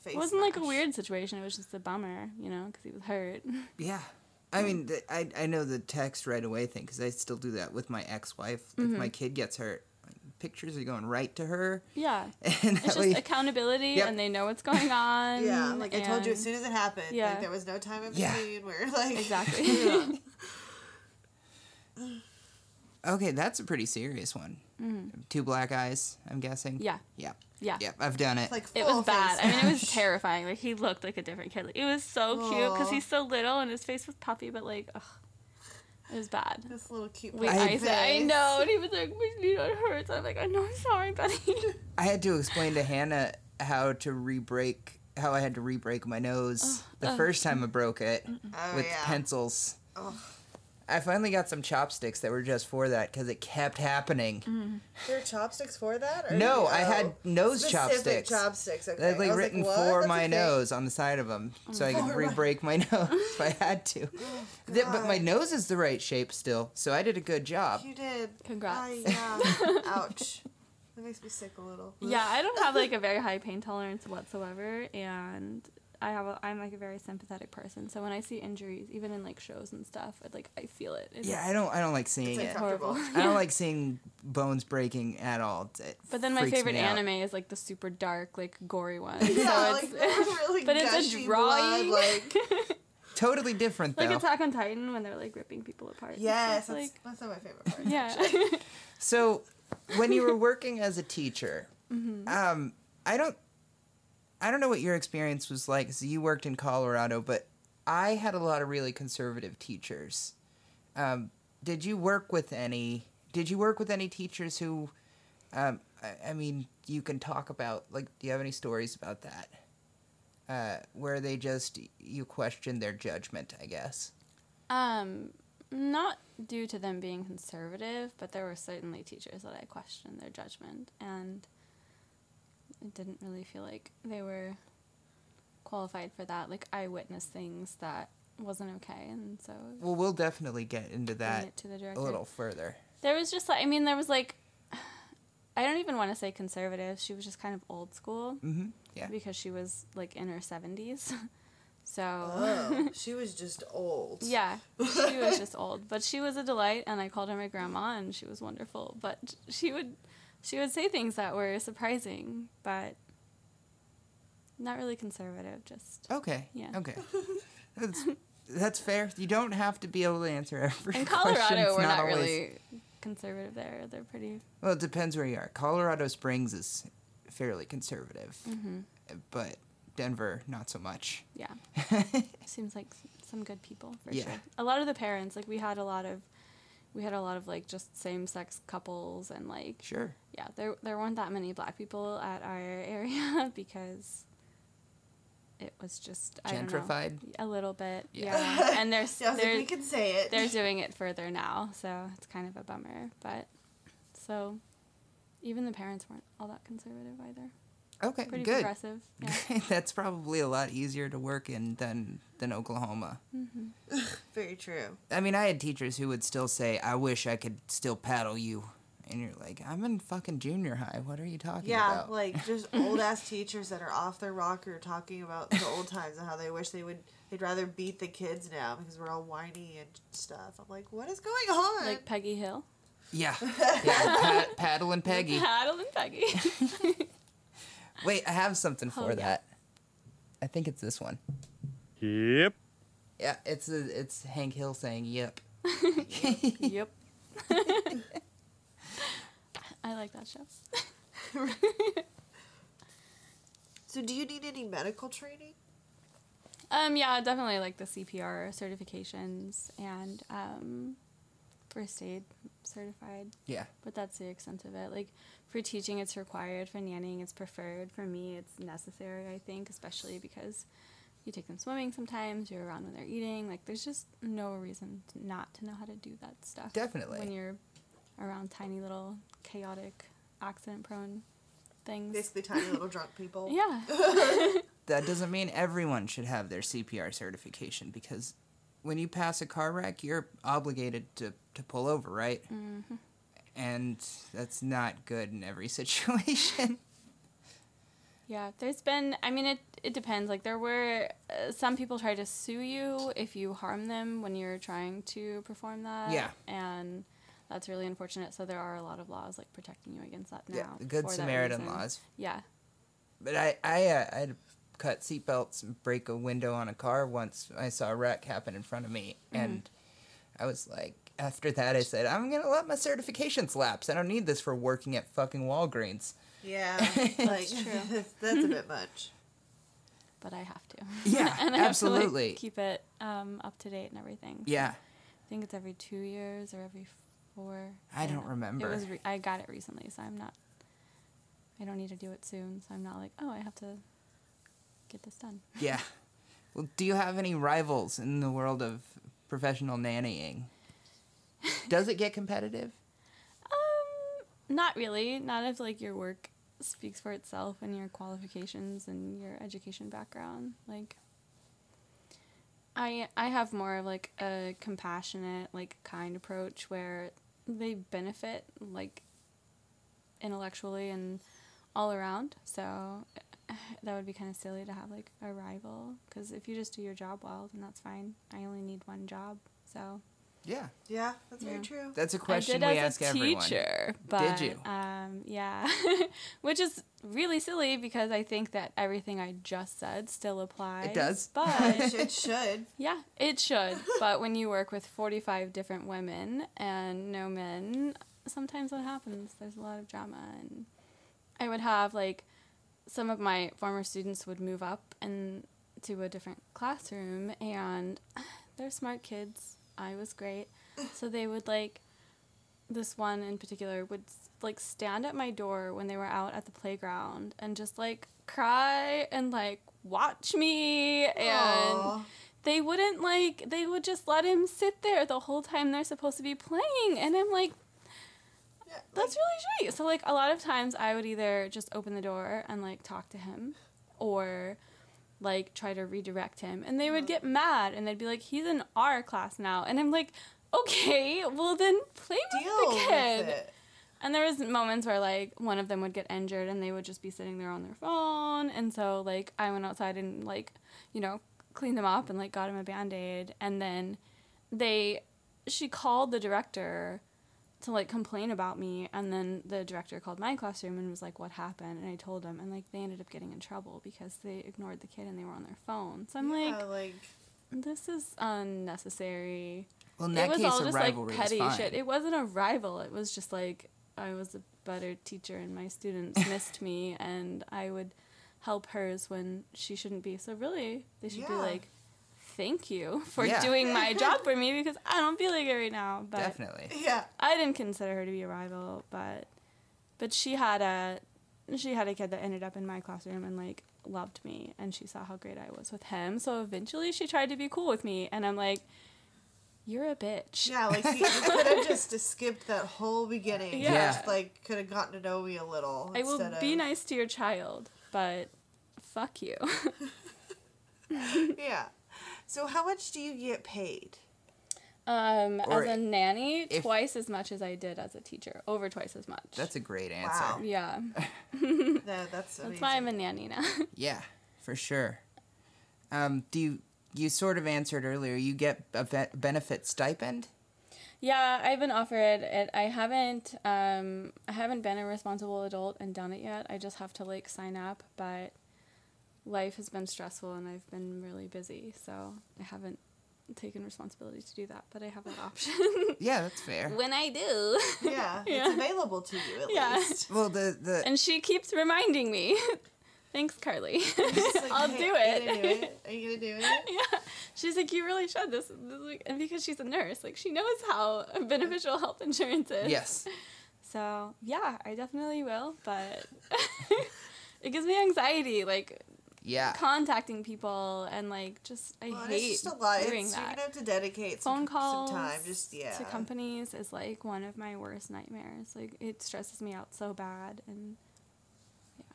Face it wasn't like a weird situation. It was just a bummer, you know, because he was hurt. Yeah. I mean, th- I, I know the text right away thing because I still do that with my ex wife. If Mm-hmm. my kid gets hurt, pictures are going right to her. yeah, And it's just way, accountability, Yep. and they know what's going on. Yeah, like I told you as soon as it happened. Yeah. Like there was no time in Yeah. between where like Exactly. okay, that's a pretty serious one. Mm. Two black eyes, I'm guessing. Yeah. Yeah. yeah. Yeah, I've done it. like It full was bad. I mean, it was terrifying. Like he looked like a different kid. Like, it was so cute because he's so little and his face was puffy, but like, ugh, it was bad. This little cute. We, puppy I, said, I know, and he was like, "My knee hurts." I'm like, "I know, I'm sorry, buddy." I had to explain to Hannah how to re-break, how I had to re-break my nose the ugh. first time I broke it Oh, with yeah. pencils. Ugh. I finally got some chopsticks that were just for that because it kept happening. Mm. There are chopsticks for that? Or No, you- I had oh. nose Specific chopsticks. chopsticks. Okay. They had I like was written what? for That's my nose on the side of them, so I could For my- re-break my nose if I had to. Th- but my nose is the right shape still, so I did a good job. You did. Congrats. Ay, yeah. Ouch. That makes me sick a little. yeah, I don't have like a very high pain tolerance whatsoever, and I have a, I'm like a very sympathetic person. So when I see injuries, even in like shows and stuff, I like I feel it. It's Yeah, I don't. I don't like seeing It's it. uncomfortable. horrible. I don't like seeing bones breaking at all. It But then my favorite me out. anime is like the super dark, like gory one. Yeah, so like it's, the really but it's a gushy drawing. blood, like Totally different though. like Attack on Titan when they're like ripping people apart. yes, stuff, that's, like that's not my favorite part. yeah. So, when you were working as a teacher, Mm-hmm. um, I don't, I don't know what your experience was like. So you worked in Colorado, but I had a lot of really conservative teachers. Um, did you work with any? Did you work with any teachers who, um, I, I mean, you can talk about like, do you have any stories about that? Uh, where they just you question their judgment, I guess. Um, not due to them being conservative, but there were certainly teachers that I questioned their judgment, and it didn't really feel like they were qualified for that. Like I witnessed things that wasn't okay, and so Well, we'll definitely get into that to the a little further. There was just like I mean, there was like I don't even want to say conservative. She was just kind of old school Mm-hmm. Yeah. because she was like in her seventies. so Oh, she was just old. Yeah, she was just old, but she was a delight, and I called her my grandma, and she was wonderful. But she would, she would say things that were surprising, but not really conservative. Just Okay. Yeah. Okay. That's that's fair. You don't have to be able to answer every in question. Colorado, It's we're not, always- really conservative there. They're pretty. Well, it depends where you are. Colorado Springs is fairly conservative, hmm but Denver not so much. Yeah, seems like some good people for Yeah. sure. A lot of the parents, like we had a lot of, we had a lot of like just same sex couples, and like Sure. yeah, there there weren't that many black people at our area because it was just I don't know, Gentrified. a little bit. Yeah. Yeah, and there's Yeah, I was like, they're, we can say it. they're doing it further now, so it's kind of a bummer. But so even the parents weren't all that conservative either. Okay. Pretty good. progressive. Yeah. That's probably a lot easier to work in than than Oklahoma. hmm Very true. I mean, I had teachers who would still say, "I wish I could still paddle you," and you're like, "I'm in fucking junior high. What are you talking Yeah, about?" Yeah, like just old ass teachers that are off their rocker talking about the old times and how they wish they would they'd rather beat the kids now because we're all whiny and stuff. I'm like, what is going on? Like Peggy Hill. yeah, yeah. Pat, paddle and Peggy. Paddle and Peggy. Wait, I have something for Oh, yeah. that. I think it's this one. Yep. Yeah, it's a, it's Hank Hill saying "Yep." yep. I like that show. so do you need any medical training? Um, yeah, definitely like the CPR certifications and um, first aid certified, Yeah, but that's the extent of it. Like for teaching, it's required. For nannying, it's preferred. For me, it's necessary. I think, especially because you take them swimming sometimes. You're around when they're eating. Like there's just no reason to not to know how to do that stuff. Definitely. when you're around tiny little chaotic, accident-prone things. Basically, tiny little drunk people. Yeah. that doesn't mean everyone should have their CPR certification because when you pass a car wreck, you're obligated to, to pull over, right? hmm And that's not good in every situation. Yeah, there's been. I mean, it it depends. Like there were uh, some people try to sue you if you harm them when you're trying to perform that. Yeah. and that's really unfortunate. So there are a lot of laws like protecting you against that now. yeah, the Good Samaritan laws. Yeah. But I, I, uh, I had cut seatbelts and break a window on a car once I saw a wreck happen in front of me. And I was like, after that, I said, I'm going to let my certifications lapse. I don't need this for working at fucking Walgreens. Yeah, like true. that's a bit much. But I have to. Yeah, and I have absolutely. To, like, keep it um, up to date and everything. Yeah. I think it's every two years or every four. I don't remember. It was. Re- I got it recently, so I'm not. I don't need to do it soon, so I'm not like, oh, I have to get this done. Yeah. Well, do you have any rivals in the world of professional nannying? Does it get competitive? Um, not really. Not if like your work speaks for itself and your qualifications and your education background. Like, I I have more of like a compassionate, like kind approach where they benefit like intellectually and all around. So that would be kind of silly to have like a rival because if you just do your job well, then that's fine. I only need one job, so Yeah. Yeah, that's very true. That's a question I we did ask as a everyone. teacher, but you? Um, yeah, which is really silly because I think that everything I just said still applies. It does. but it should. yeah, it should. But when you work with forty-five different women and no men, sometimes what happens? There's a lot of drama, and I would have like some of my former students would move up and to a different classroom, and they're smart kids. I was great, so they would like this one in particular would like stand at my door when they were out at the playground and just like cry and like watch me and Aw. they wouldn't like they would just let him sit there the whole time they're supposed to be playing and i'm like That's really sweet. So like a lot of times i would either just open the door and like talk to him or like try to redirect him. And they would get mad and they'd be like he's in our class now. And i'm like okay well then play deal with the kid with it. and there was moments where like one of them would get injured and they would just be sitting there on their phone. And so like I went outside and like, you know, cleaned them up and like got him a band-aid. And then they she called the director to like complain about me and then the director called my classroom and was like what happened and I told him and like they ended up getting in trouble because they ignored the kid and they were on their phone. So I'm Yeah, like like this is unnecessary Well, in it that was case, all just rivalry like petty is fine. shit. It wasn't a rival. It was just like I was a better teacher and my students missed me and I would help hers when she shouldn't be. So really, they should be like, "Thank you for Yeah. doing my job for me because I don't feel like it right now." But Definitely. yeah, I didn't consider her to be a rival, but but she had a she had a kid that ended up in my classroom and like loved me and she saw how great I was with him. So eventually she tried to be cool with me and I'm like you're a bitch. yeah, like you, could have just skipped that whole beginning. Yeah. Yeah. Just, like could have gotten to know me a little. I will instead be of- nice to your child, but fuck you. Yeah. So how much do you get paid? um, as a nanny, if- twice as much as I did as a teacher, over twice as much. That's a great answer. Wow. yeah. No, that's That's why I'm a nanny now. Yeah, for sure. Um, do you you sort of answered earlier? You get a be- benefit stipend. Yeah, I've been offered it. I haven't um I haven't been a responsible adult and done it yet. I just have to like sign up, but life has been stressful and I've been really busy, so I haven't taken responsibility to do that, but I have that option. Yeah, that's fair. when I do. Yeah, Yeah. it's available to you at Yeah. least. Well, the the and she keeps reminding me. Thanks, Carly. Like, I'll hey, do it. do it? Are you gonna do it? yeah. She's like, you really should this, this week. And because she's a nurse, like she knows how beneficial health insurance is. yes, So yeah, I definitely will, but it gives me anxiety, like yeah, contacting people and like just I Well, and hate it's just a lot. doing It's, you're that. gonna have to dedicate Phone some, calls some time. Just yeah. to companies is like one of my worst nightmares. Like it stresses me out so bad, and yeah.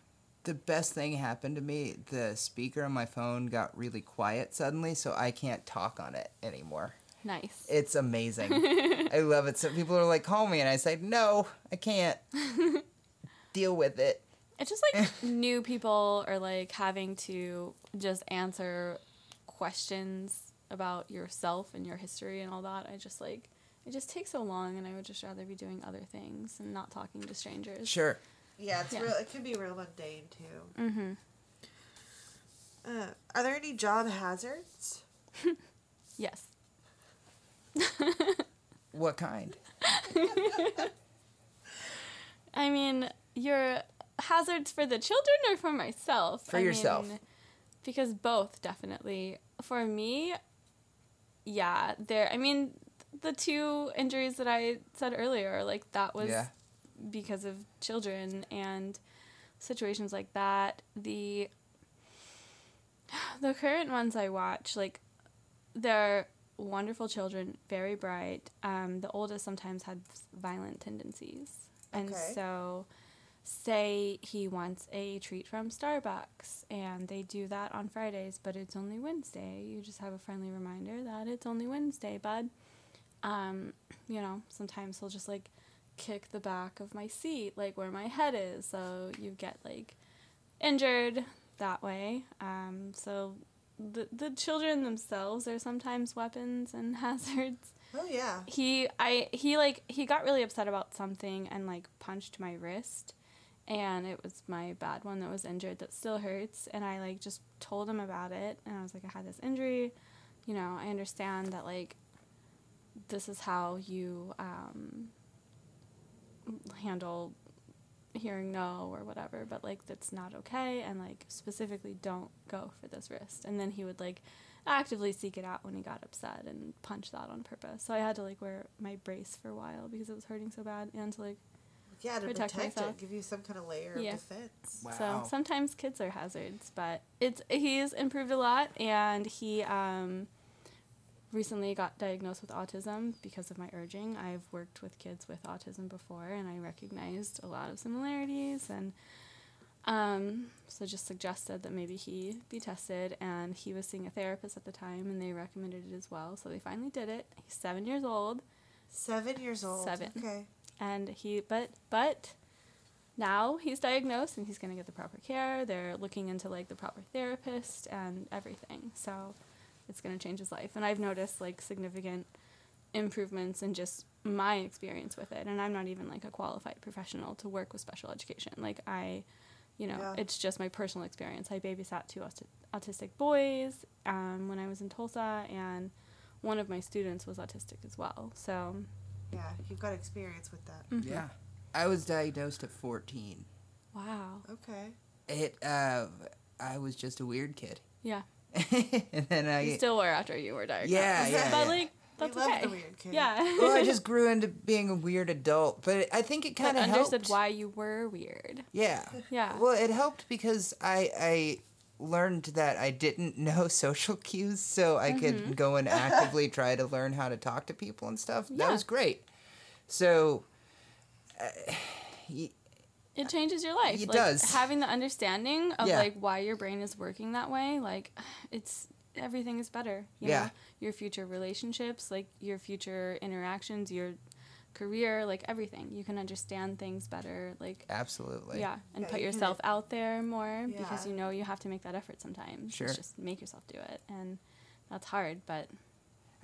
the best thing happened to me. The speaker on my phone got really quiet suddenly, so I can't talk on it anymore. nice. It's amazing. I love it. So people are like, "Call me," and I say, "No, I can't." Deal with it. It's just like new people are like having to just answer questions about yourself and your history and all that. I just like it just takes so long, and I would just rather be doing other things and not talking to strangers. Sure. yeah, it's Yeah. real. It can be real mundane too. Mm-hmm. Uh, are there any job hazards? Yes. What kind? I mean, your hazards for the children or for myself? For I yourself. mean, because both, definitely. For me, yeah, there. I mean, the two injuries that I said earlier, like that was Yeah. because of children and situations like that. The the current ones I watch, like they're wonderful children, very bright. Um, the oldest sometimes had violent tendencies, and Okay. so say he wants a treat from Starbucks, and they do that on Fridays, but it's only Wednesday. You just have a friendly reminder that it's only Wednesday, bud. Um, you know, sometimes he'll just like kick the back of my seat, like where my head is, so you get like injured that way. Um, so the the children themselves are sometimes weapons and hazards. Oh yeah. He I he like he got really upset about something and like punched my wrist and it was my bad one that was injured that still hurts and I like just told him about it and I was like I had this injury. You know, I understand that like this is how you um handle hearing no or whatever, but like that's not okay and like specifically don't go for this wrist. And then he would like actively seek it out when he got upset and punch that on purpose. So I had to like wear my brace for a while because it was hurting so bad and to like Yeah, to Protect protect, myself. it, give you some kind of layer Yeah. of defense. Wow. so sometimes kids are hazards, but it's he's improved a lot and he um recently got diagnosed with autism because of my urging. I've worked with kids with autism before and I recognized a lot of similarities and um, so just suggested that maybe he be tested and he was seeing a therapist at the time and they recommended it as well. So they finally did it. He's seven years old Seven years old. Seven. Okay. And he but but now he's diagnosed and he's going to get the proper care. They're looking into like the proper therapist and everything. So it's going to change his life. And I've noticed like significant improvements in just my experience with it. And I'm not even like a qualified professional to work with special education. Like I, you know, Yeah. it's just my personal experience. I babysat two aut- autistic boys um, when I was in Tulsa, and one of my students was autistic as well. So Yeah, you've got experience with that. mhm. Yeah. I was diagnosed at 14. wow, Okay. It uh I was just a weird kid. yeah. and then I You still were after you were diagnosed. Yeah, yeah, But yeah. like that's we love okay. the weird kid. Yeah. well, I just grew into being a weird adult, but I think it kind of understood helped. why you were weird. Yeah. Yeah. Well, it helped because I I learned that I didn't know social cues, so I Mm-hmm. could go and actively try to learn how to talk to people and stuff. That was great. So, uh, y- It changes your life. It like, does. Having the understanding of Yeah. like why your brain is working that way, like it's everything is better. You Yeah. Know? Your future relationships, like your future interactions, your career, like everything. You can understand things better. Like absolutely. yeah, and Yeah, put you can- yourself out there more because you know you have to make that effort sometimes. Sure. It's just make yourself do it, and that's hard. But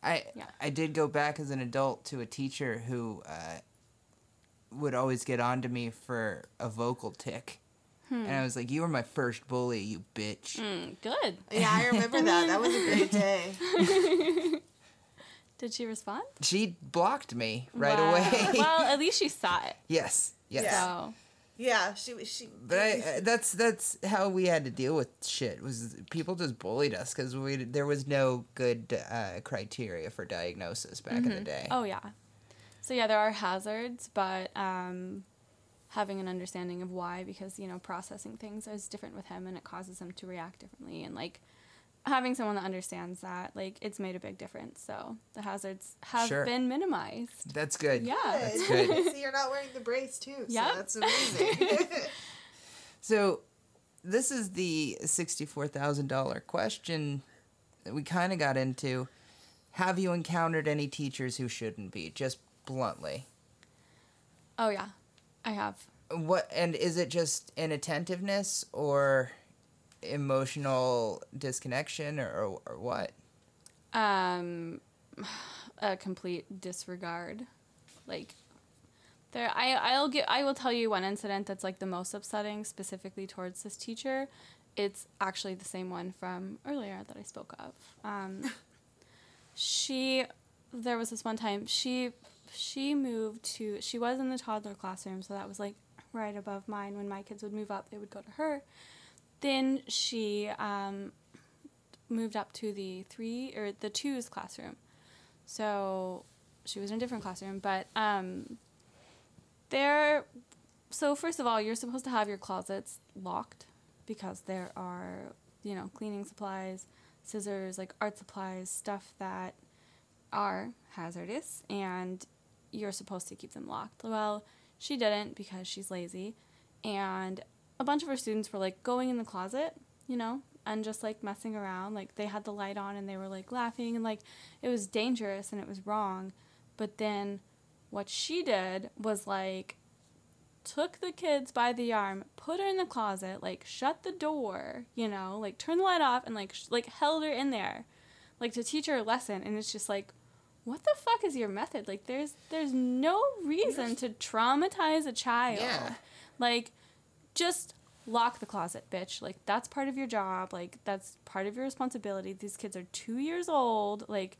I Yeah. I did go back as an adult to a teacher who uh, would always get on to me for a vocal tick. And I was like, "You were my first bully, you bitch." mm, good. Yeah, I remember that. That was a great day. Did she respond? She blocked me right Wow. away. well, at least she saw it. yes, yes. Yeah. So Yeah, she was. She. But I, uh, that's that's how we had to deal with shit. Was people just bullied us because we there was no good uh, criteria for diagnosis back in the day. Oh yeah. So yeah, there are hazards, but um, having an understanding of why, because you know, processing things is different with him, and it causes him to react differently, and like having someone that understands that, like, it's made a big difference. So the hazards have Sure. been minimized. That's good. Yeah. That's good. See, you're not wearing the brace too. So Yep. that's amazing. So, this is the sixty-four thousand dollar question that we kind of got into. Have you encountered any teachers who shouldn't be? Just bluntly. Oh yeah, I have. What and is it just inattentiveness or emotional disconnection or, or, or what? um a complete disregard. Like there i i'll get i will tell you one incident that's like the most upsetting specifically towards this teacher. It's actually the same one from earlier that i spoke of. Um she there was this one time she she moved to she was in the toddler classroom so that was like right above mine. When my kids would move up they would go to her then she um moved up to the three or the twos classroom. So she was in a different classroom, but um, there. So first of all, you're supposed to have your closets locked because there are you know cleaning supplies, scissors, like art supplies, stuff that are hazardous, and you're supposed to keep them locked. Well, she didn't because she's lazy, and a bunch of her students were like going in the closet, you know, and just like messing around. Like they had the light on and they were like laughing and like it was dangerous and it was wrong. But then what she did was like took the kids by the arm, put her in the closet, like shut the door, you know, like turn the light off and like sh- like held her in there, like to teach her a lesson. And it's just like, what the fuck is your method? Like there's there's no reason to traumatize a child. Yeah. Like just lock the closet, bitch. Like that's part of your job. Like that's part of your responsibility. These kids are 2 years old. Like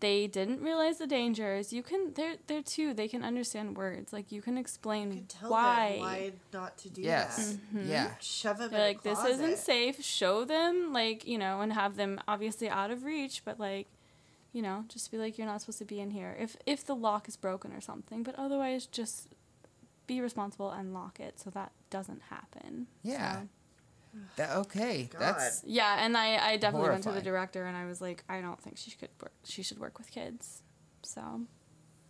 they didn't realize the dangers. You can they're they're two. They can understand words. Like you can explain you can tell why. them why not to do Yes. that. Mm-hmm. Yeah. Shove them They're in like this isn't safe. Show them like, you know, and have them obviously out of reach, but like you know, just be like you're not supposed to be in here if if the lock is broken or something. But otherwise just be responsible and lock it so that doesn't happen. Yeah. So, That, okay, God. that's Yeah, and I, I definitely went to the director and I was like, I don't think she could work. She should work with kids. So,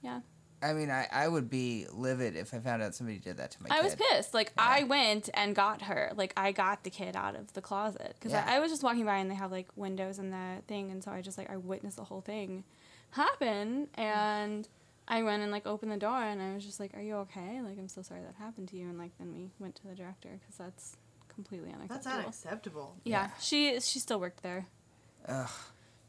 yeah, I mean, I, I would be livid if I found out somebody did that to my I kid. was pissed. Like I went and got her. Like I got the kid out of the closet because Yeah. I, I was just walking by and they have like windows in the thing, and so I just like I witnessed the whole thing happen, and I went and like opened the door, and I was just like, "Are you okay? Like I'm so sorry that happened to you." And like then we went to the director because that's completely unacceptable. That's unacceptable. unacceptable. yeah, Yeah. she she still worked there. Ugh,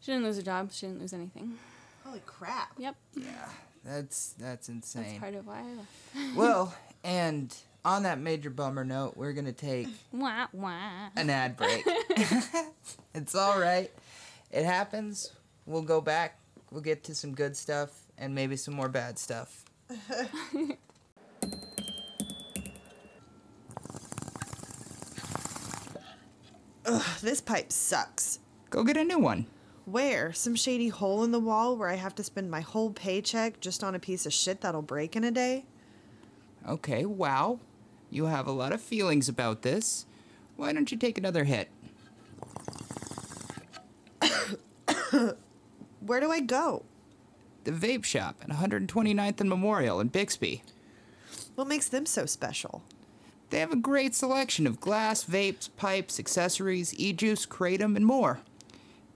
She didn't lose her job. She didn't lose anything. Holy crap. Yep, yeah, that's that's insane. that's part of why. I left. well, and on that major bummer note, we're gonna take Wah wah. an ad break. it's all right. It happens. We'll go back. We'll get to some good stuff and maybe some more bad stuff. Ugh, this pipe sucks. Go get a new one. Where? Some shady hole in the wall where I have to spend my whole paycheck just on a piece of shit that'll break in a day? Okay, wow. You have a lot of feelings about this. Why don't you take another hit? Where do I go? The vape shop at 129th and Memorial in Bixby. What makes them so special? They have a great selection of glass, vapes, pipes, accessories, e-juice, kratom, and more.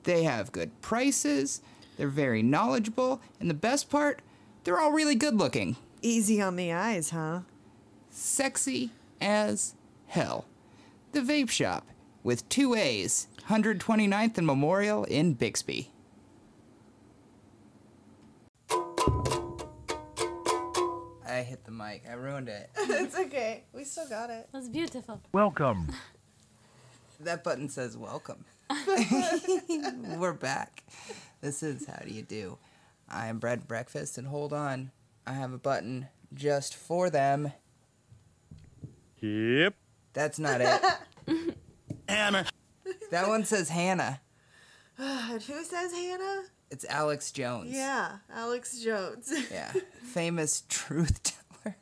They have good prices, they're very knowledgeable, and the best part, they're all really good looking. Easy on the eyes, huh? Sexy as hell. The Vape Shop, with two A's, 129th and Memorial in Bixby. I hit the mic. I ruined it. it's okay. We still got it. That's beautiful. Welcome. That button says welcome. We're back. This is How Do You Do? I am Bread Breakfast, and hold on, I have a button just for them. Yep. That's not it. Hannah. That one says Hannah. And who says Hannah? It's Alex Jones. Yeah, Alex Jones. Yeah. Famous truth teller.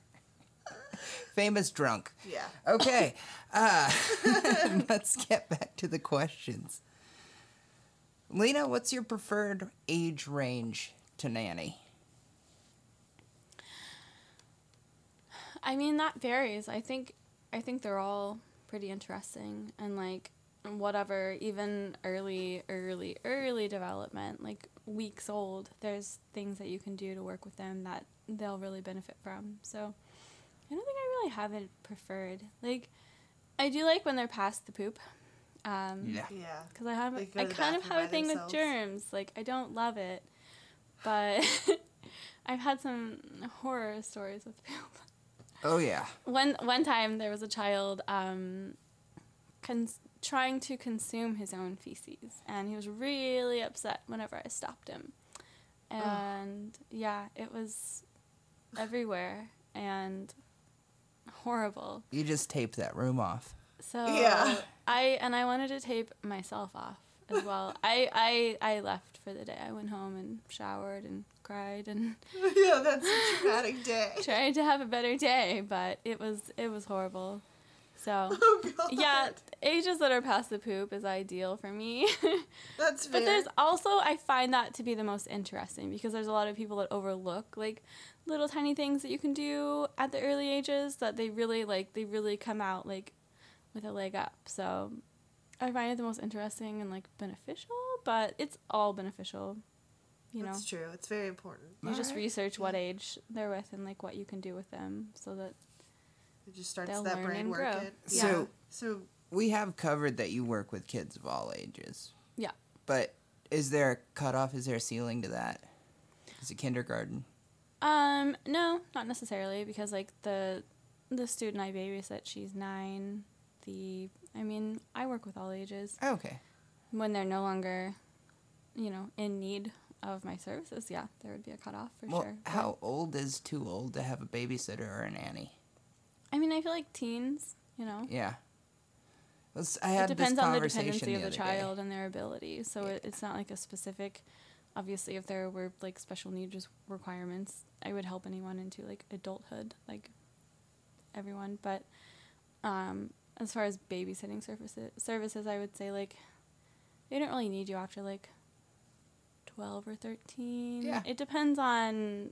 Famous drunk. yeah. Okay. Uh, let's get back to the questions. Lena, what's your preferred age range to nanny? I mean that varies. I think I think they're all pretty interesting and like whatever even early early early development like weeks old there's things that you can do to work with them that they'll really benefit from. So I don't think I really have it preferred. Like I do like when they're past the poop. Um Yeah. Yeah. because I have I kind of have a thing themselves. with germs. Like I don't love it, but I've had some horror stories with poop. Oh, yeah. One one time there was a child um, cons- trying to consume his own feces, and he was really upset whenever I stopped him. And yeah, it was everywhere and horrible. You just taped that room off. So Yeah. I and I wanted to tape myself off as well. I, I I left for the day. I went home and showered and cried and yeah, that's a traumatic day. tried to have a better day, but it was it was horrible. So Oh yeah, ages that are past the poop is ideal for me. That's fair. but there's also I find that to be the most interesting because there's a lot of people that overlook like little tiny things that you can do at the early ages that they really like they really come out like with a leg up. So I find it the most interesting and like beneficial, but it's all beneficial. You know. That's true. It's very important. You just Alright. research what age they're with and like what you can do with them so that It just starts They'll that learn brain and grow. working. So- yeah. So We have covered that you work with kids of all ages. Yeah. But is there a cutoff? Is there a ceiling to that? Is it kindergarten? Um, no, not necessarily because like the the student I babysit, she's nine. The I mean, I work with all ages. Okay. When they're no longer, you know, in need of my services, yeah, there would be a cutoff for Well, sure. But, how old is too old to have a babysitter or a nanny? I mean, I feel like teens, you know. Yeah. Let's, I It depends on the dependency of the other day. child and their ability. So it, it's not like a specific. Obviously, if there were like special needs requirements, I would help anyone into like adulthood, like everyone. But um, as far as babysitting services, services, I would say like they don't really need you after like twelve or thirteen. Yeah. It depends on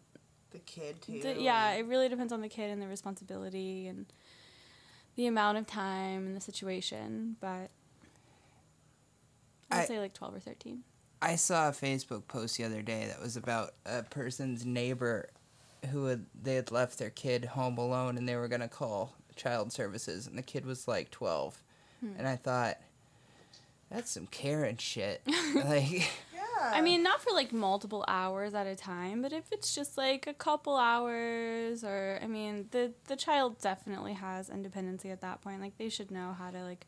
The kid too. yeah, it really depends on the kid and the responsibility and the amount of time and the situation, but I'd I- say like twelve or thirteen. I saw a Facebook post the other day that was about a person's neighbor who had they had left their kid home alone and they were gonna call child services and the kid was like twelve, hmm. and I thought that's some Karen shit. like. I mean, not for like multiple hours at a time, but if it's just like a couple hours, or I mean, the the child definitely has independency at that point. Like they should know how to like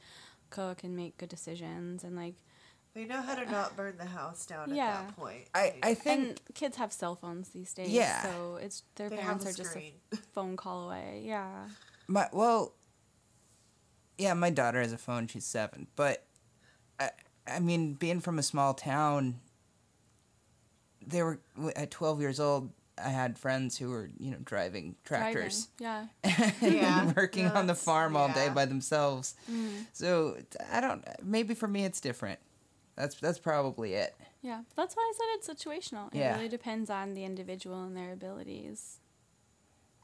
cook and make good decisions, and like they know how to not burn the house down Yeah. at that point. I I think and kids have cell phones these days, Yeah. so it's their They parents are just a phone call away. Yeah, my well, yeah, my daughter has a phone. She's seven, but I I mean, being from a small town, they were at twelve years old. I had friends who were you know driving tractors. Driving. and Yeah. working No, on the farm all day by themselves. Mm. So I don't. Maybe for me it's different. That's that's probably it. yeah. That's why I said it's situational. It Yeah. really depends on the individual and their abilities.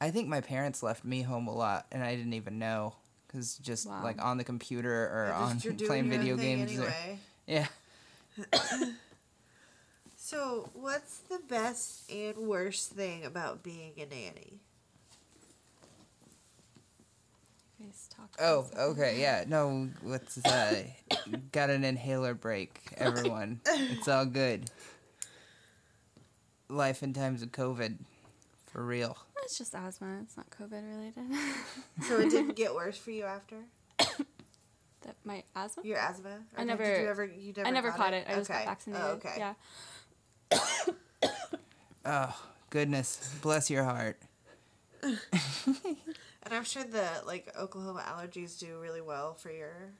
I think my parents left me home a lot, and I didn't even know because just Wow. like on the computer or Yeah, on just you're doing playing video thing games. or- yeah. So, what's the best and worst thing about being a nanny? Guys talk. Oh, okay, yeah. No, what's uh, got an inhaler break, everyone. it's all good. Life in times of COVID, for real. It's just asthma. It's not COVID related. So it didn't get worse for you after that my asthma. your asthma. Or I did never- you ever. You never. I never got caught it. I just got Okay. vaccinated. Oh, okay. Yeah. Oh goodness, bless your heart. And I'm sure the like Oklahoma allergies do really well for your.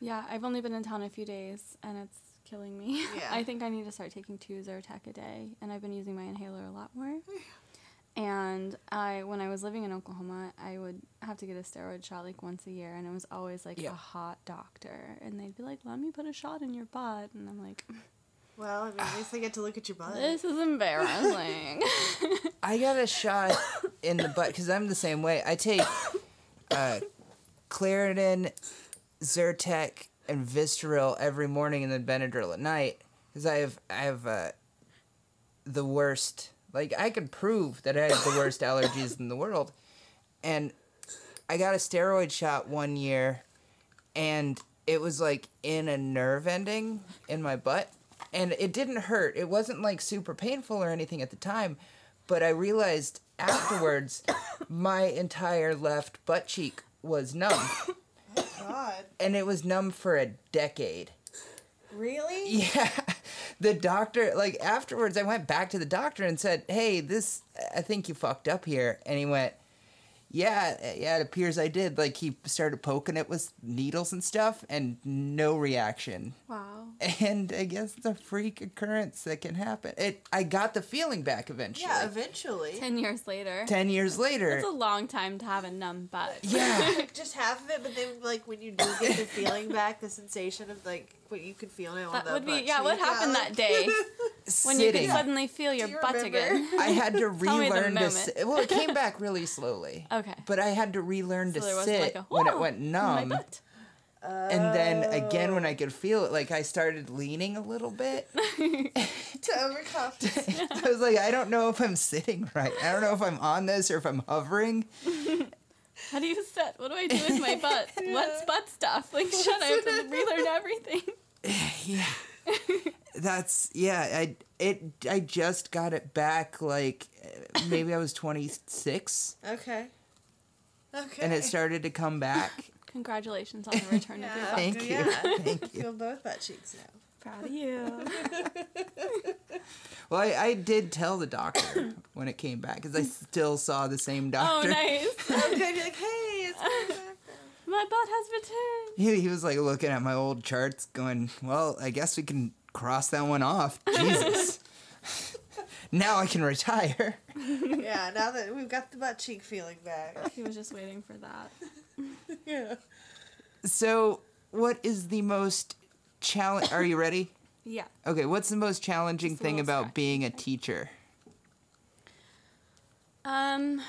Yeah. I've only been in town a few days, and it's killing me. Yeah. I think I need to start taking two Zyrtec a day, and I've been using my inhaler a lot more. And I, when I was living in Oklahoma, I would have to get a steroid shot like once a year, and it was always like Yeah. a hot doctor, and they'd be like, "Let me put a shot in your butt," and I'm like, Well, I mean, at least I get to look at your butt. "This is embarrassing." I got a shot in the butt because I'm the same way. I take uh, Claritin, Zyrtec, and Vistaril every morning, and then Benadryl at night because I have I have uh, the worst. Like I could prove that I have the worst allergies in the world, and I got a steroid shot one year, and it was like in a nerve ending in my butt, and it didn't hurt. It wasn't like super painful or anything at the time, but I realized afterwards my entire left butt cheek was numb, oh, God, and it was numb for a decade. really? Yeah. The doctor, like afterwards, I went back to the doctor and said, "Hey, this, I think you fucked up here." And he went, "Yeah, yeah, it appears I did." Like he started poking it with needles and stuff, and no reaction. wow. And I guess it's a freak occurrence that can happen. It, I got the feeling back eventually. Yeah, eventually. Ten years later. Ten years later. That's a long time to have a numb butt. yeah. Like, just half of it, but then like when you do get the feeling back, the sensation of like what you could feel now. That on the would be butt yeah. What cheek, happened like- that day when you Sitting. could suddenly feel your you butt remember? again? I had to Tell me the relearn to moment. sit. Well, it came back really slowly. Okay. But I had to relearn So to wasn't sit like a, when it "Whoa, went my numb. butt." And then again, when I oh. could feel it, like I started leaning a little bit. to overcome. I was like, I don't know if I'm sitting right. I don't know if I'm on this or if I'm hovering. How do you sit? What do I do with my butt? What's butt stuff? Like, shut! I have to relearn everything. Yeah, that's yeah. I it I just got it back. Like uh, maybe I was 26, Okay. Okay. and it started to come back. Congratulations on the return of your butt. Thank you, Yeah. thank you. feel both butt cheeks now. Proud of you. Well, I, I did tell the doctor when it came back because I still saw the same doctor. Oh, doctor. nice. Oh, good. You're like, hey, it's coming back. My butt has returned. He, he was like looking at my old charts, going, "Well, I guess we can cross that one off." Jesus. now I can retire. yeah, now that we've got the butt cheek feeling back. He was just waiting for that. yeah. So, what is the most challenge? Are you ready? Yeah. Okay, what's the most challenging thing about being a teacher? Um.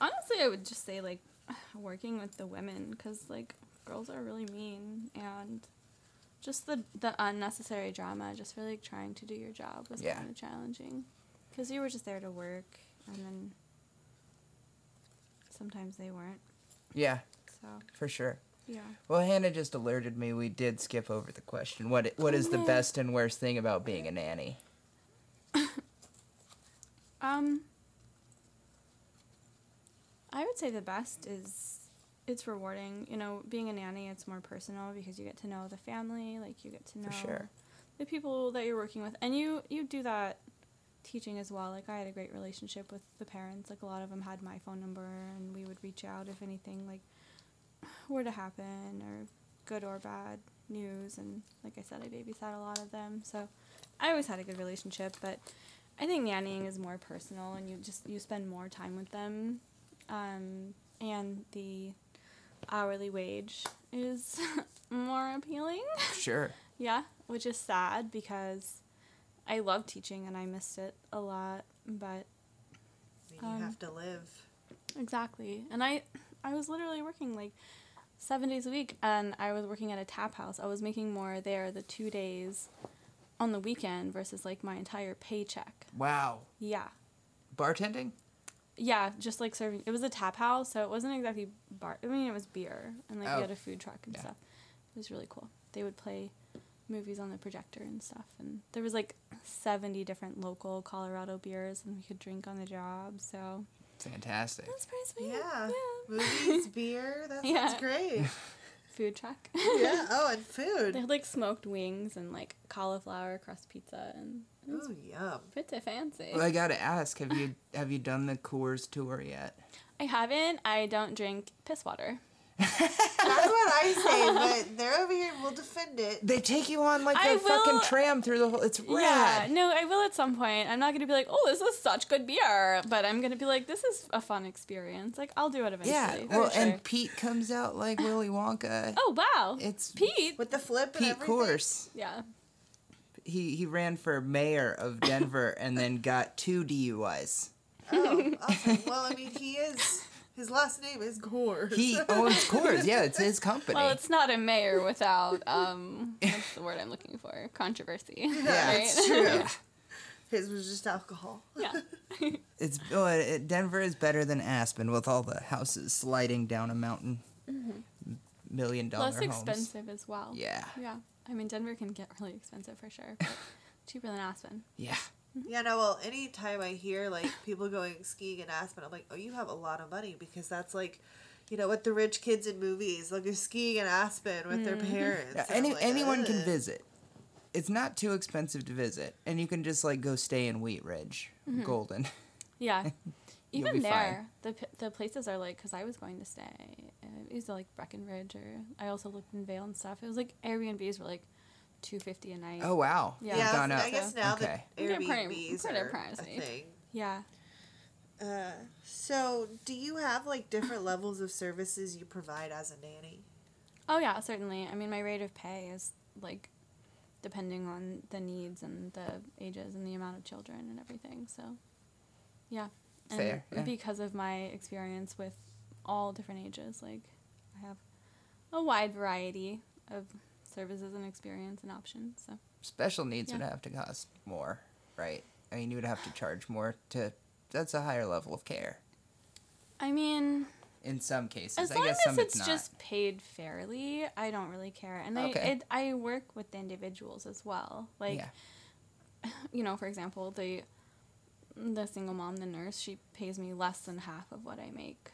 Honestly, I would just say like working with the women because like girls are really mean and just the the unnecessary drama. Just for like trying to do your job was Yeah. kind of challenging because you were just there to work and then sometimes they weren't. Yeah, So for sure. Yeah. Well, Hannah just alerted me we did skip over the question. What what is the best and worst thing about being a nanny? Um, I would say the best is it's rewarding. You know, being a nanny, it's more personal because you get to know the family, like you get to know For sure. the people that you're working with, and you you do that teaching as well. Like I had a great relationship with the parents. Like a lot of them had my phone number, and we would reach out if anything like were to happen or good or bad news. And like I said, I babysat a lot of them, so I always had a good relationship. But I think nannying is more personal, and you just you spend more time with them, um, and the hourly wage is more appealing. Sure. yeah, which is sad because I love teaching and I missed it a lot, but I mean, you Um, have to live. Exactly. And I I was literally working like 7 days a week and I was working at a tap house. I was making more there the 2 days on the weekend versus like my entire paycheck. Wow. Yeah. Bartending? Yeah, just like serving. It was a tap house, so it wasn't exactly bar. I mean, it was beer and like Oh. we had a oh. food truck and Yeah. stuff. It was really cool. They would play movies on the projector and stuff, and there was like 70 different local Colorado beers, and we could drink on the job. So Fantastic. that's pretty sweet. Yeah. Yeah. Movies, beer, that sounds great. Food truck. Yeah. Oh, and food. They had like smoked wings and like cauliflower crust pizza and it was Ooh, yum. pretty fancy. Well, I gotta ask, have you have you done the Coors tour yet? I haven't. I don't drink piss water. That's what I say, but they're over here. We'll defend it. They take you on like I a fucking tram through the whole. It's Yeah, no, I will at some point. I'm not gonna be like, oh, this is such good beer, but I'm gonna be like, this is a fun experience. Like, I'll do it eventually. Yeah. for Well, sure. and Pete comes out like Willy Wonka. oh wow, It's Pete. With the flip and Pete everything. Course. Yeah. He he ran for mayor of Denver and then got two DUIs. Oh, awesome. Well, I mean, he is. His last name is Gore. He owns Coors. Yeah, it's his company. Well, it's not a mayor without um, what's the word I'm looking for? Controversy. yeah, right? it's true. His was just alcohol. yeah. It's oh, it, Denver is better than Aspen with all the houses sliding down a mountain. Million dollar Less homes. expensive as well. Yeah. Yeah. I mean, Denver can get really expensive for sure, but cheaper than Aspen. Yeah. Yeah, no, well, anytime I hear like people going skiing in Aspen, I'm like, oh, you have a lot of money because that's like, you know, what the rich kids in movies, like they're skiing in Aspen with their parents. Yeah, any, like, anyone can visit. It's not too expensive to visit, and you can just like go stay in Wheat Ridge, Mm-hmm. Golden. Yeah. Even be there, the the places are like, because I was going to stay, it was like Breckenridge, or I also looked in Vail and stuff. It was like Airbnbs were like two fifty a night. Oh wow. Yeah. Yeah, You've gone I up. guess now Okay. that They're pretty- Airbnbs pretty are pricey. a thing. Yeah. Uh, so, do you have like different levels of services you provide as a nanny? Oh yeah, certainly. I mean, my rate of pay is like depending on the needs and the ages and the amount of children and everything. So, yeah. And Fair, yeah. because of my experience with all different ages, like I have a wide variety of services and experience and options. So, Special needs would have to cost more, right? I mean, you would have to charge more to. That's a higher level of care I mean, in some cases. as I long guess as some it's, it's just paid fairly, I don't really care. And Okay. I it, I work with the individuals as well. Like yeah. you know, for example, the the single mom, the nurse, she pays me less than half of what I make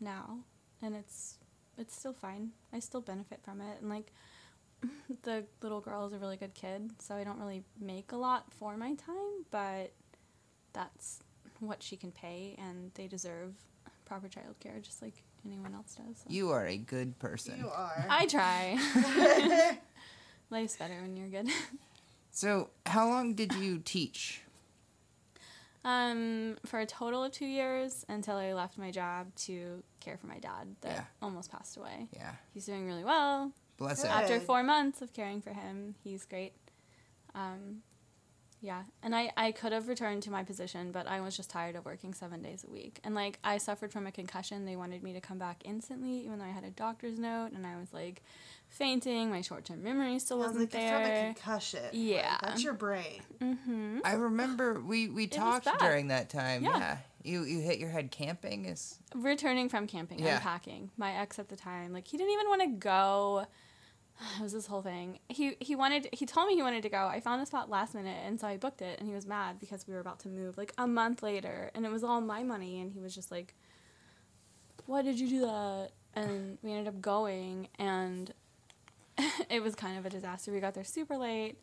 now, and it's it's still fine. I still benefit from it, and like the little girl is a really good kid, so I don't really make a lot for my time, but that's what she can pay, and they deserve proper childcare just like anyone else does. so. You are a good person. You are. I try. Life's better when you're good. So, how long did you teach? Um, for a total of two years until I left my job to care for my dad that Yeah. almost passed away. Yeah. He's doing really well. Bless Good. him. After four months of caring for him, he's great. Um, yeah, and I, I could have returned to my position, but I was just tired of working seven days a week. And like, I suffered from a concussion. They wanted me to come back instantly, even though I had a doctor's note, and I was like fainting. My short term memory still I was wasn't wasn't like, it's from a there. concussion. Like, Yeah. that's your brain. Mm-hmm. I remember we, we talked during that time. Yeah. Yeah. You you hit your head camping is returning from camping, Yeah. unpacking. My ex at the time, like he didn't even want to go. It was this whole thing. He he wanted. He told me he wanted to go. I found a spot last minute, and so I booked it. And he was mad because we were about to move like a month later, and it was all my money. And he was just like, "Why did you do that?" And we ended up going, and it was kind of a disaster. We got there super late,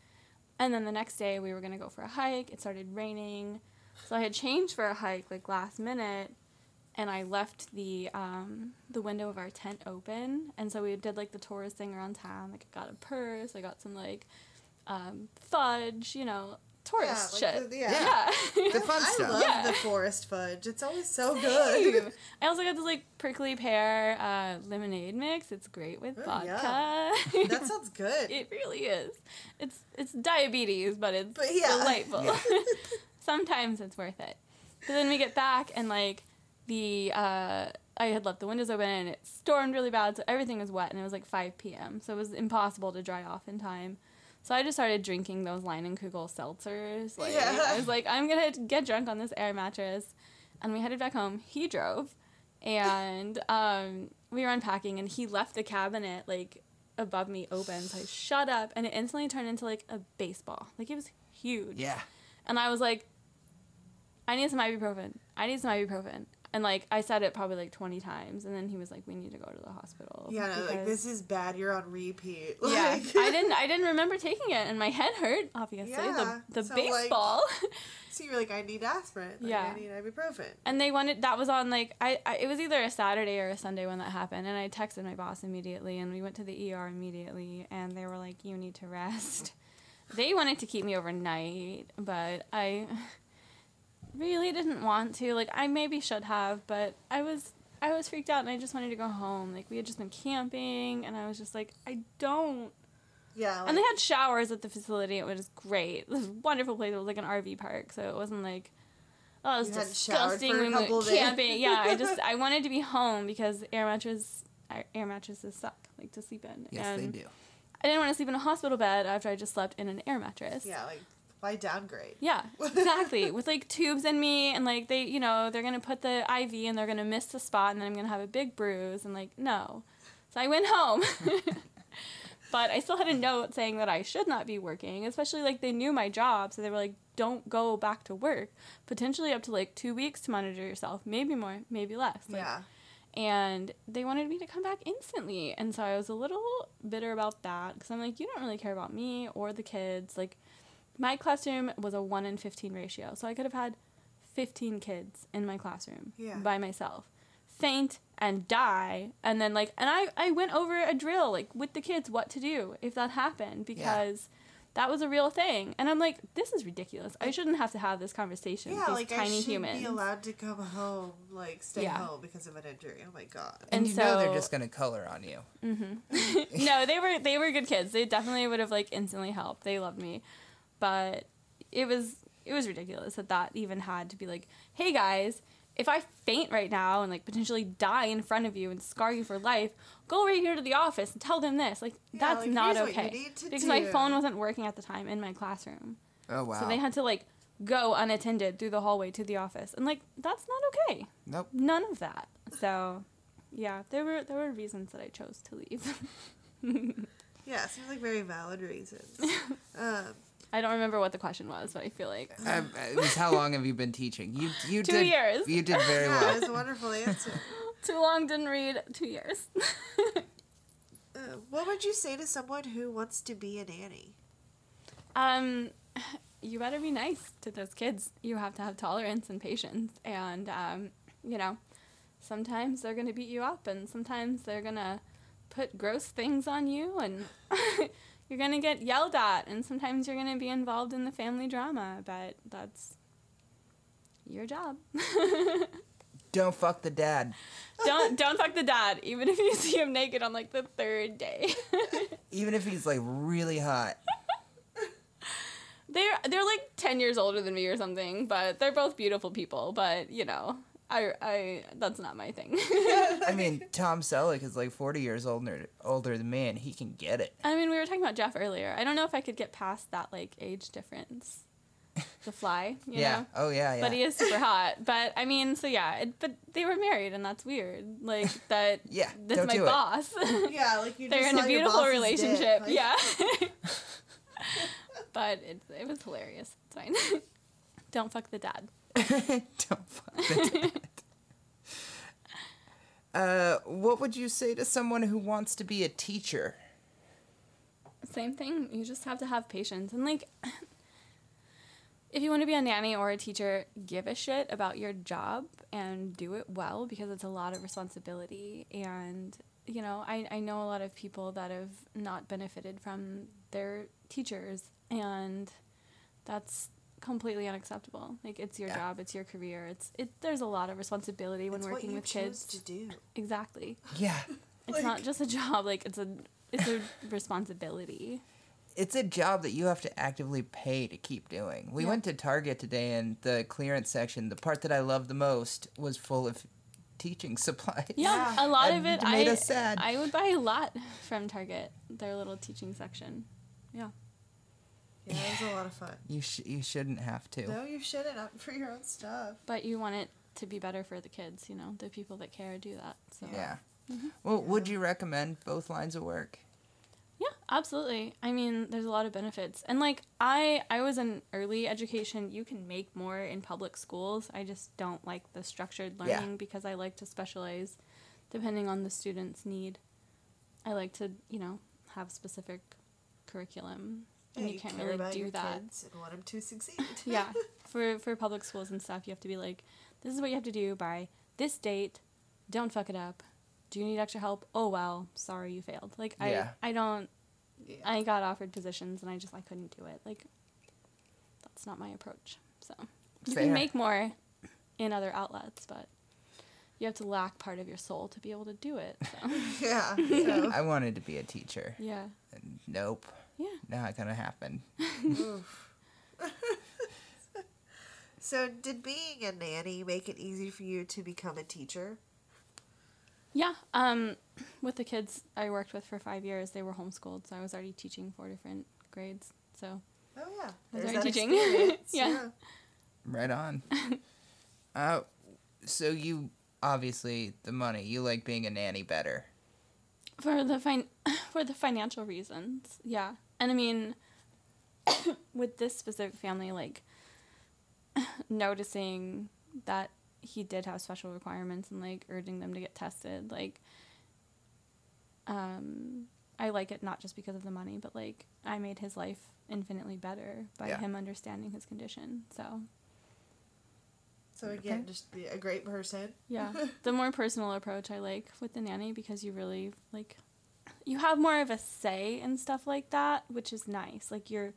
and then the next day we were gonna go for a hike. It started raining, so I had changed for a hike like last minute, and I left the um, the window of our tent open, and so we did like the tourist thing around town. Like I got a purse, I got some like um, fudge, you know, tourist Yeah, like shit. the- yeah. yeah. the fun I stuff. love Yeah. the forest fudge. It's always so good. I also got this like prickly pear uh, lemonade mix. It's great with Oh, vodka. that sounds good. it really is. It's it's diabetes, but it's But yeah. delightful. Sometimes it's worth it. But then we get back and like the uh, I had left the windows open and it stormed really bad, so everything was wet and it was like 5 p.m. So it was impossible to dry off in time. So I just started drinking those Leinenkugel seltzers. Like Yeah. I was like, I'm gonna get drunk on this air mattress, and we headed back home. He drove, and um, we were unpacking, and he left the cabinet like above me open. So I shut up, and it instantly turned into like a baseball. Like it was huge. Yeah. And I was like, I need some ibuprofen. I need some ibuprofen. And like I said it probably like twenty times, and then he was like, "We need to go to the hospital." yeah, no, like this is bad. You're on repeat. yeah, I didn't. I didn't remember taking it, and my head hurt. Obviously, Yeah, the the so, like- baseball. So you're like, I need aspirin. Like, Yeah. I need ibuprofen. and they wanted that was on like I, I it was either a Saturday or a Sunday when that happened, and I texted my boss immediately, and we went to the ER immediately, and they were like, "You need to rest." they wanted to keep me overnight, but I really didn't want to. Like I maybe should have, but I was I was freaked out, and I just wanted to go home. Like we had just been camping, and I was just like, I don't Yeah. Like, and they had showers at the facility. It was great. It was a wonderful place. It was like an RV park, so it wasn't like oh, it was You hadn't disgusting. for a we couple went camping. Yeah, I just I wanted to be home because air mattresses air mattresses suck like to sleep in. Yes, and they do. I didn't want to sleep in a hospital bed after I just slept in an air mattress. yeah, like why downgrade? Yeah, exactly. With like tubes in me, and like they, you know, they're gonna put the IV and they're gonna miss the spot, and then I'm gonna have a big bruise, and like no. So I went home. but I still had a note saying that I should not be working, especially like they knew my job, so they were like, "Don't go back to work." Potentially up to like two weeks to monitor yourself, maybe more, maybe less. Like, yeah. and they wanted me to come back instantly and so i was a little bitter about that because i'm like you don't really care about me or the kids like my classroom was a 1 in 15 ratio so i could have had 15 kids in my classroom Yeah. by myself faint and die and then like and i i went over a drill like with the kids what to do if that happened because that was a real thing and i'm like this is ridiculous i shouldn't have to have this conversation Yeah, with these like I tiny should humans be allowed to come home, like stay Yeah. home because of an injury. Oh my god. And, And you know they're just gonna color on you. Mm-hmm. no, they were they were good kids. They definitely would have like instantly helped. They loved me, but it was it was ridiculous that that even had to be like, hey guys, if I faint right now and like potentially die in front of you and scar you for life, go right here to the office and tell them this. Like Yeah, that's like, not here's what you okay need to because my phone wasn't working at the time in my classroom, Oh wow. so they had to like go unattended through the hallway to the office, and like that's not okay. nope. None of that. So. Yeah, there were there were reasons that I chose to leave. Yeah, seems like very valid reasons. um, I don't remember what the question was, but I feel like Um, it was how long have you been teaching? You you Two did years. You did very yeah, well. it was a wonderful answer. too long didn't read two years. Uh, what would you say to someone who wants to be a nanny? um, you better be nice to those kids. You have to have tolerance and patience, and um, you know, sometimes they're gonna beat you up, and sometimes they're gonna put gross things on you, and you're gonna get yelled at, and sometimes you're gonna be involved in the family drama. But that's your job. Don't fuck the dad. don't don't fuck the dad, even if you see him naked on like the third day. Even if he's like really hot. they're they're like ten years older than me or something, but they're both beautiful people. But you know, I I that's not my thing. I mean, Tom Selleck is like 40 years older older than me, and he can get it. I mean, we were talking about Jeff earlier. I don't know if I could get past that like age difference. The fly, you yeah. know. Oh yeah, yeah. But he is super hot. But I mean, so yeah. It, but they were married, and that's weird. Like that. Yeah, That's don't my do it. boss. Yeah, like you. They're just in a saw your beautiful relationship. dick, like- yeah. but it it was hilarious. It's fine. don't fuck the dad. Don't fuck the uh, what would you say to someone who wants to be a teacher? Same thing. You just have to have patience. And like if you want to be a nanny or a teacher, give a shit about your job and do it well because it's a lot of responsibility and you know, I, I know a lot of people that have not benefited from their teachers and that's completely unacceptable. Like it's your Yeah. job, it's your career. It's it there's a lot of responsibility when It's what working you with kids. to do. Exactly. Yeah, It's not just a job, like it's a it's a responsibility. it's a job that you have to actively pay to keep doing. We Yeah. went to Target today, and the clearance section, the part that I loved the most, was full of teaching supplies. Yeah, Yeah. a lot That of it. made I, us sad. I would buy a lot from Target, their little teaching section. Yeah. Yeah, it was a lot of fun. You sh- you shouldn't have to. No, you shouldn't. Not for your own stuff. But you want it to be better for the kids, you know, the people that care do that. So Yeah. Mm-hmm. Well, would you recommend both lines of work? Yeah, absolutely. I mean, there's a lot of benefits. And like I I was in early education, you can make more in public schools. I just don't like the structured Yeah. learning because I like to specialize depending on the student's need. I like to, you know, have specific curriculum. And Yeah, you can't care really about do your that. kids and want them to succeed. yeah for for public schools and stuff you have to be like this is what you have to do by this date don't fuck it up do you need extra help oh well sorry you failed like Yeah. i i don't Yeah. i got offered positions and i just i couldn't do it like that's not my approach so you Fair. can make more in other outlets but you have to lack part of your soul to be able to do it so yeah. So, I wanted to be a teacher. yeah And nope. Yeah Now it kind of happened. so, did being a nanny make it easy for you to become a teacher? Yeah, um, with the kids I worked with for five years, they were homeschooled, so I was already teaching four different grades. So Oh yeah, I was there's already teaching. experience, Yeah. Right on. uh, so you obviously the money. You like being a nanny better. For the fin- for the financial reasons, yeah, and I mean, with this specific family, like noticing that he did have special requirements and like urging them to get tested, like, um, I like it not just because of the money, but like I made his life infinitely better by Yeah. him understanding his condition. So So again, Okay. just be a great person. yeah, the more personal approach I like with the nanny because you really like you have more of a say and stuff like that, which is nice. Like you're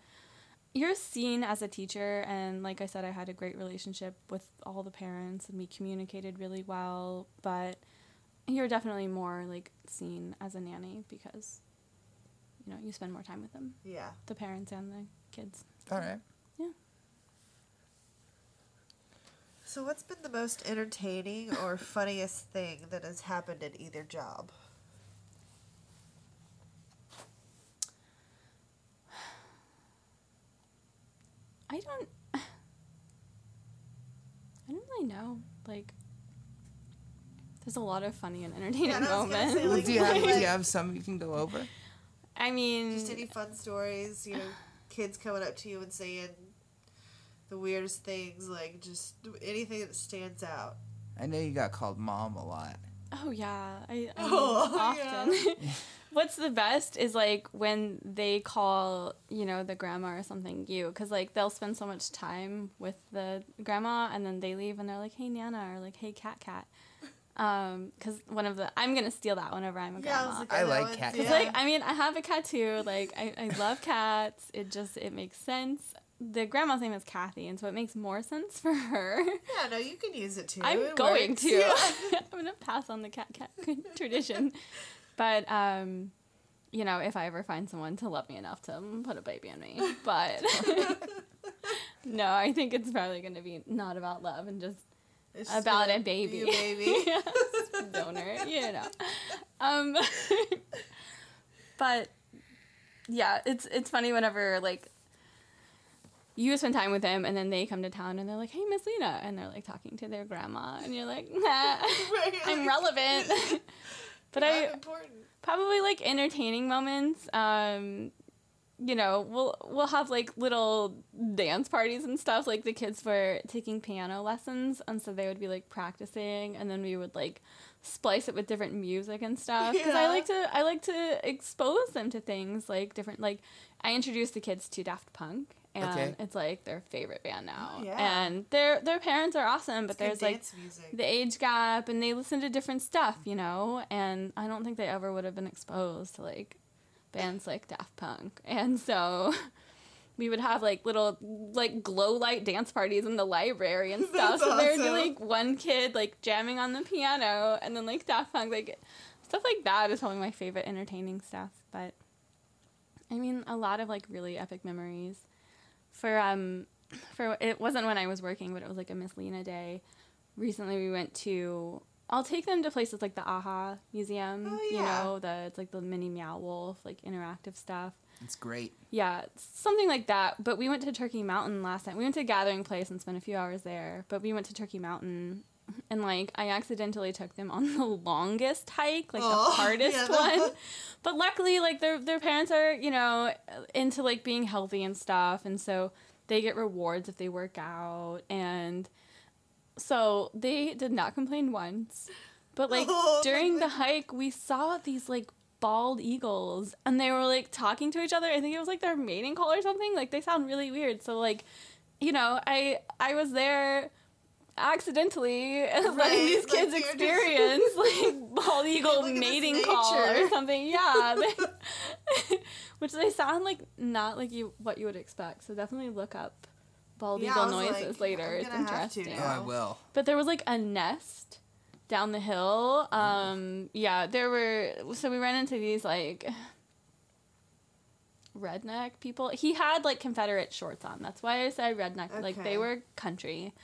you're seen as a teacher and like I said I had a great relationship with all the parents and we communicated really well, but you're definitely more like seen as a nanny because you know, you spend more time with them, Yeah. the parents and the kids. All right. Yeah. So, what's been the most entertaining or funniest thing that has happened at either job? I don't. I don't really know. Like, there's a lot of funny and entertaining Yeah, I moments. say, like, do you have do you have some you can go over? I mean, Just any fun stories, you know, kids coming up to you and saying the weirdest things, like just anything that stands out. I know you got called mom a lot. oh yeah, I, I mean, Oh, often. What's the best is like when they call, you know, the grandma or something you, because like they'll spend so much time with the grandma and then they leave and they're like, hey Nana or like, hey cat cat. Um, because one of the I'm gonna steal that whenever I'm a Yeah, grandma. was like, I like it's- cats. It's yeah. like I mean I have a cat too. Like I, I love cats. It just it makes sense. The grandma's name is Kathy, and so it makes more sense for her. Yeah, no, you can use it too. I'm It going works. to. Yeah. I'm gonna pass on the cat cat tradition, but um, you know, if I ever find someone to love me enough to put a baby in me, but no, I think it's probably gonna be not about love and just It's about a baby. baby. yes, donor, you know. Um, but yeah, it's it's funny whenever like you spend time with them and then they come to town and they're like, "Hey, Miss Lena," and they're like talking to their grandma, and you're like, "Nah, Right, I'm relevant." but I'm I important. probably like entertaining moments. Um, you know, we'll we'll have like little dance parties and stuff. Like the kids were taking piano lessons, and so they would be like practicing, and then we would like splice it with different music and stuff. Because I like to I like to expose them to things like different. Like I introduced the kids to Daft Punk. And Okay. it's like their favorite band now, yeah. and their their parents are awesome. But It's there's like music. the age gap and they listen to different stuff, you know, and I don't think they ever would have been exposed to like bands like Daft Punk. And so we would have like little like glow light dance parties in the library and stuff. That's so there would be like one kid like jamming on the piano and then like Daft Punk like stuff like that is probably my favorite entertaining stuff, but I mean a lot of like really epic memories. For um for it wasn't when I was working, but it was like a Miss Lena day. Recently we went to I'll take them to places like the AHA Museum, Oh, yeah. you know, the it's like the mini Meow Wolf, like interactive stuff. It's great. Yeah, something like that. But we went to Turkey Mountain last night. We went to Gathering Place and spent a few hours there. But we went to Turkey Mountain, and like I accidentally took them on the longest hike, like Oh, the hardest yeah, one. But luckily, like their their parents are you know into like being healthy and stuff, and so they get rewards if they work out, and so they did not complain once. But like Oh, during the hike, we saw these like bald eagles and they were like talking to each other. I think it was like their mating call or something. Like they sound really weird. So like, you know, I I was there accidentally letting these kids you're just- experience like bald eagle Look mating call or something. Yeah. They- which they sound like not like you what you would expect. So definitely look up bald Yeah, eagle noises like, later. I'm It's gonna have to interesting. Oh, I will. But there was like a nest down the hill. Um, yeah, there were. So we ran into these like redneck people. He had like Confederate shorts on. That's why I said redneck. Like they were country.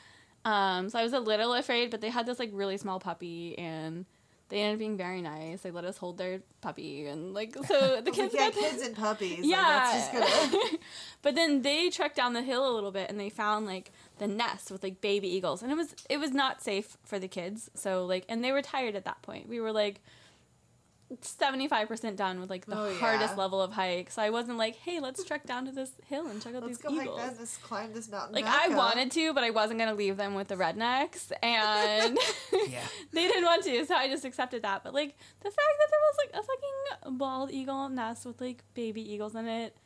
Um, so I was a little afraid, but they had this like really small puppy and. They ended up being very nice. They let us hold their puppy, and like so the kids like, yeah, got kids and puppies. yeah. Like, that's just gonna. but then they trekked down the hill a little bit and they found like the nest with like baby eagles and it was it was not safe for the kids. So like and they were tired at that point. We were like 75% done with like the Oh, yeah. hardest level of hike. So I wasn't like, "Hey, let's trek down to this hill and check out Let's these go eagles." hike that. Let's climb this mountain. like I up. wanted to, but I wasn't going to leave them with the rednecks and Yeah. they didn't want to, so I just accepted that. But like the fact that there was like a fucking bald eagle nest with like baby eagles in it,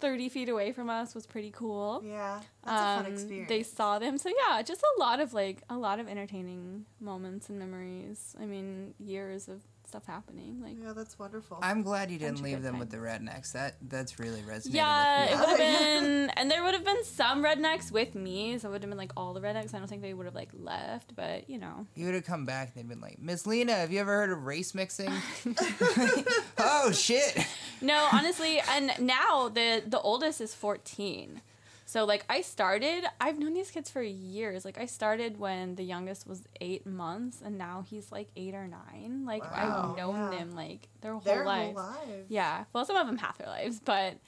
thirty feet away from us was pretty cool. Yeah, that's a fun Um, experience. They saw them, so yeah, just a lot of like a lot of entertaining moments and memories. I mean, years of stuff happening. Like Yeah, that's wonderful. I'm glad you didn't leave good them with the rednecks. That that's really resonated Yeah, it with me. would have been, and there would have been some rednecks with me, so it would have been like all the rednecks. I don't think they would have like left, but you know, You would have come back and they'd been like, Miss Lena, have you ever heard of race mixing? oh shit. No, honestly, and now the the oldest is 14. So like I started, I've known these kids for years. Like I started when the youngest was 8 months and now he's like 8 or 9. Like Wow, I've known yeah. them like their whole Their life. whole lives. Yeah. Well, some of them half their lives, but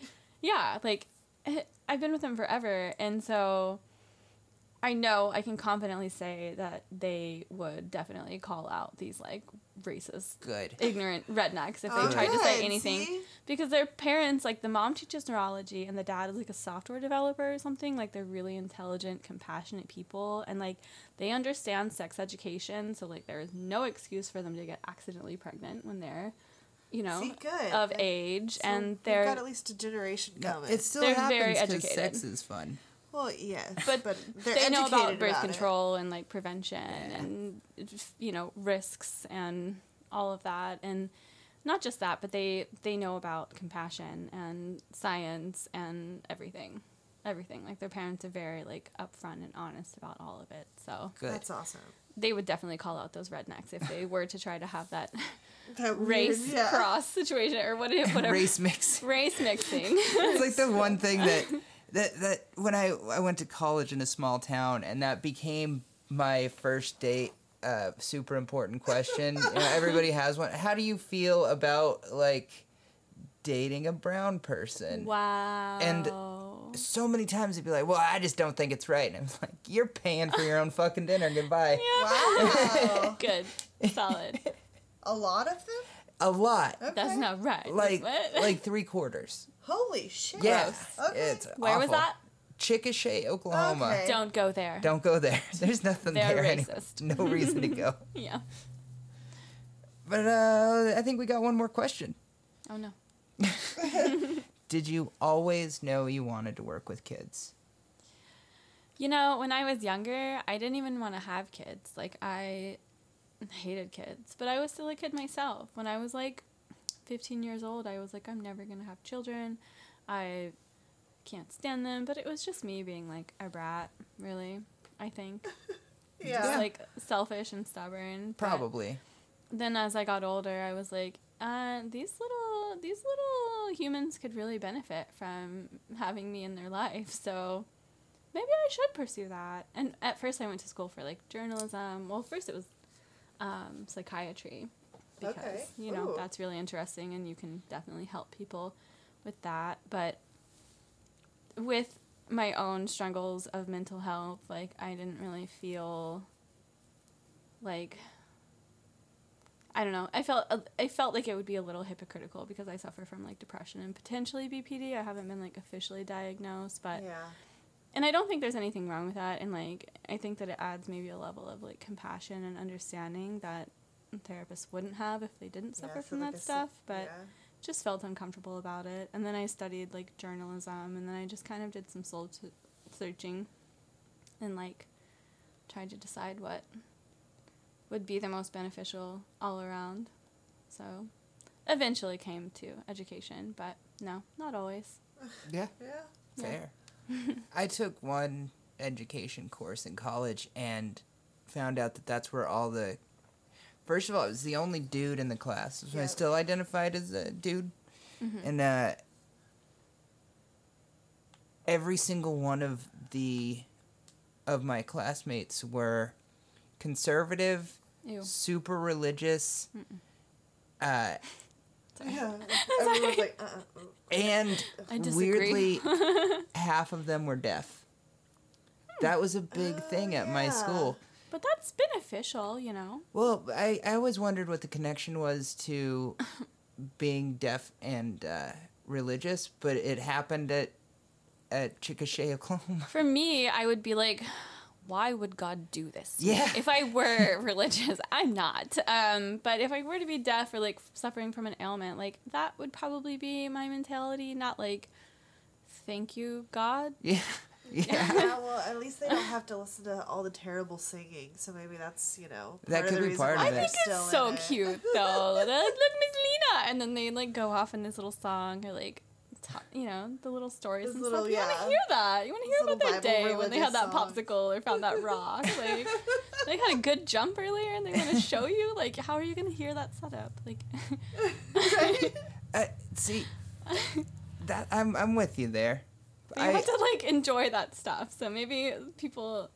yeah, like eh, I've been with them forever and so I know I can confidently say that they would definitely call out these like racist Good. ignorant rednecks if they Oh, tried to say anything see? because their parents like the mom teaches neurology and the dad is like a software developer or something like they're really intelligent compassionate people and like they understand sex education so like there is no excuse for them to get accidentally pregnant when they're you know See, good. of That- age So and they're got at least a generation No, coming. it still They're happens very educated. sex is fun. Well, yes, but, but they're they know about birth about it. control and like prevention and you know risks and all of that and not just that, but they they know about compassion and science and everything, everything. Like their parents are very like upfront and honest about all of it. So Good. That's awesome. they would definitely call out those rednecks if they were to try to have that That weird- race yeah. cross situation or what whatever Race mix. race mixing. it's like the one thing that that that when I I went to college in a small town and that became my first date uh super important question. You know, everybody has one. How do you feel about like dating a brown person? wow. And so many times it'd be like, "Well, I just don't think it's right." And I was like, "You're paying for your own fucking dinner. Goodbye." Wow. Good. Solid. a lot of them? A lot. Okay. That's not right. Like what? like 3 quarters. Holy shit. Yes. Okay. It's Where was awful. that? Chickasha, Oklahoma. Okay. Don't go there. Don't go there. There's nothing They're there. anyway. racist. No reason to go. Yeah. But uh, I think we got one more question. Oh no. Did you always know you wanted to work with kids? You know, when I was younger, I didn't even want to have kids. Like I hated kids, but I was still a kid myself. When I was like 15 years old, I was like I'm never going to have children. I can't stand them, but it was just me being like a brat, really. I think. Yeah. Just like selfish and stubborn. but- Probably. then as I got older, I was like, uh, these little these little humans could really benefit from having me in their life. So maybe I should pursue that. And at first, I went to school for like journalism. Well, first it was um, psychiatry because Okay. you know Ooh. that's really interesting, and you can definitely help people with that. But with my own struggles of mental health, like I didn't really feel like I don't know. I felt uh, I felt like it would be a little hypocritical because I suffer from like depression and potentially BPD. I haven't been like officially diagnosed, but Yeah. and I don't think there's anything wrong with that. And like I think that it adds maybe a level of like compassion and understanding that therapists wouldn't have if they didn't suffer Yeah, from like that a s- stuff. But yeah. just felt uncomfortable about it. And then I studied like journalism, and then I just kind of did some soul t- searching, and like tried to decide what would be the most beneficial all around. So eventually came to education, but no, not always. Yeah. Yeah. Fair. I took one education course in college and found out that that's where all the. First of all, I was the only dude in the class. So I still identified as a dude. Mm-hmm. And uh, every single one of the of my classmates were conservative, Ew. super religious, uh, Yeah. Everyone's like, uh-uh. and weirdly, half of them were deaf. That was a big thing at my school. But that's beneficial, you know. Well, I, I always wondered what the connection was to being deaf and uh, religious, but it happened at at Chickasha, Oklahoma. For me, I would be like, why would God do this? Yeah. If I were religious, I'm not. Um, but if I were to be deaf or like suffering from an ailment, like that would probably be my mentality. Not like, thank you, God. Yeah, yeah. yeah, well, at least they don't have to listen to all the terrible singing, so maybe that's, you know, That could the be reason part of it. It's so it. cute though. Look, Miss Lena, and then they like go off in this little song or like. You know the little stories This and little- stuff. You want to hear that? You want to hear about their little day when they had that song. popsicle or found that rock? Like they had a good jump earlier, and they want to show you. Like, how are you gonna hear that setup? Like, Uh, see, that I'm I'm with you there. You I, have to like enjoy that stuff. So maybe people,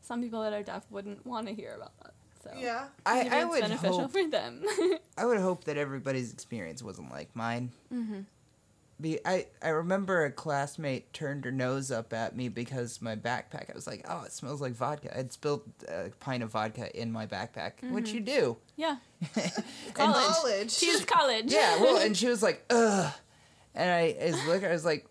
some people that are deaf wouldn't want to hear about that. So Yeah. I, maybe I it's would beneficial hope for them. I would hope that everybody's experience wasn't like mine. mm-hmm. Be I I remember a classmate turned her nose up at me because my backpack. I was like, "Oh, it smells like vodka." I'd spilled a pint of vodka in my backpack, which you do. Yeah, And- College. College. she's college. yeah, well, and she was like, "Ugh," and I is looking. I was like,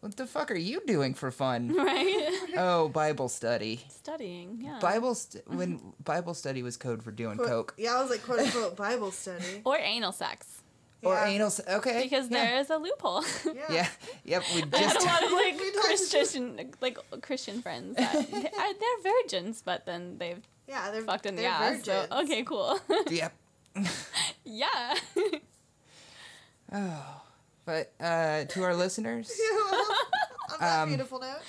what, "What the fuck are you doing for fun?" right. oh, Bible study. Studying. Yeah. Bible st- when Bible study was code for doing Quote- coke Yeah, I was like, quote unquote, Bible study. or anal sex or Yeah. anal. s- Okay, because yeah. there is a loophole. Yeah. Yeah, yep. We I had a just lot of like talked- Christian, like Christian friends. That, I, they're virgins, but then they've Yeah, they're fucked in the they're ass. So virgins. okay, cool. yep. yeah. Oh. But uh, to our listeners, On that Um, beautiful note.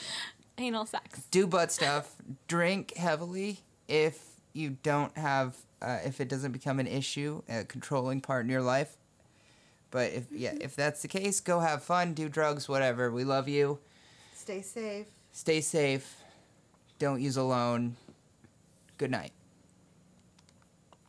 Anal sex. do butt stuff. Drink heavily if you don't have, uh, if it doesn't become an issue, a controlling part in your life. But if yeah, if that's the case, go have fun, do drugs, whatever. We love you. Stay safe. Stay safe. Don't use alone. Good night.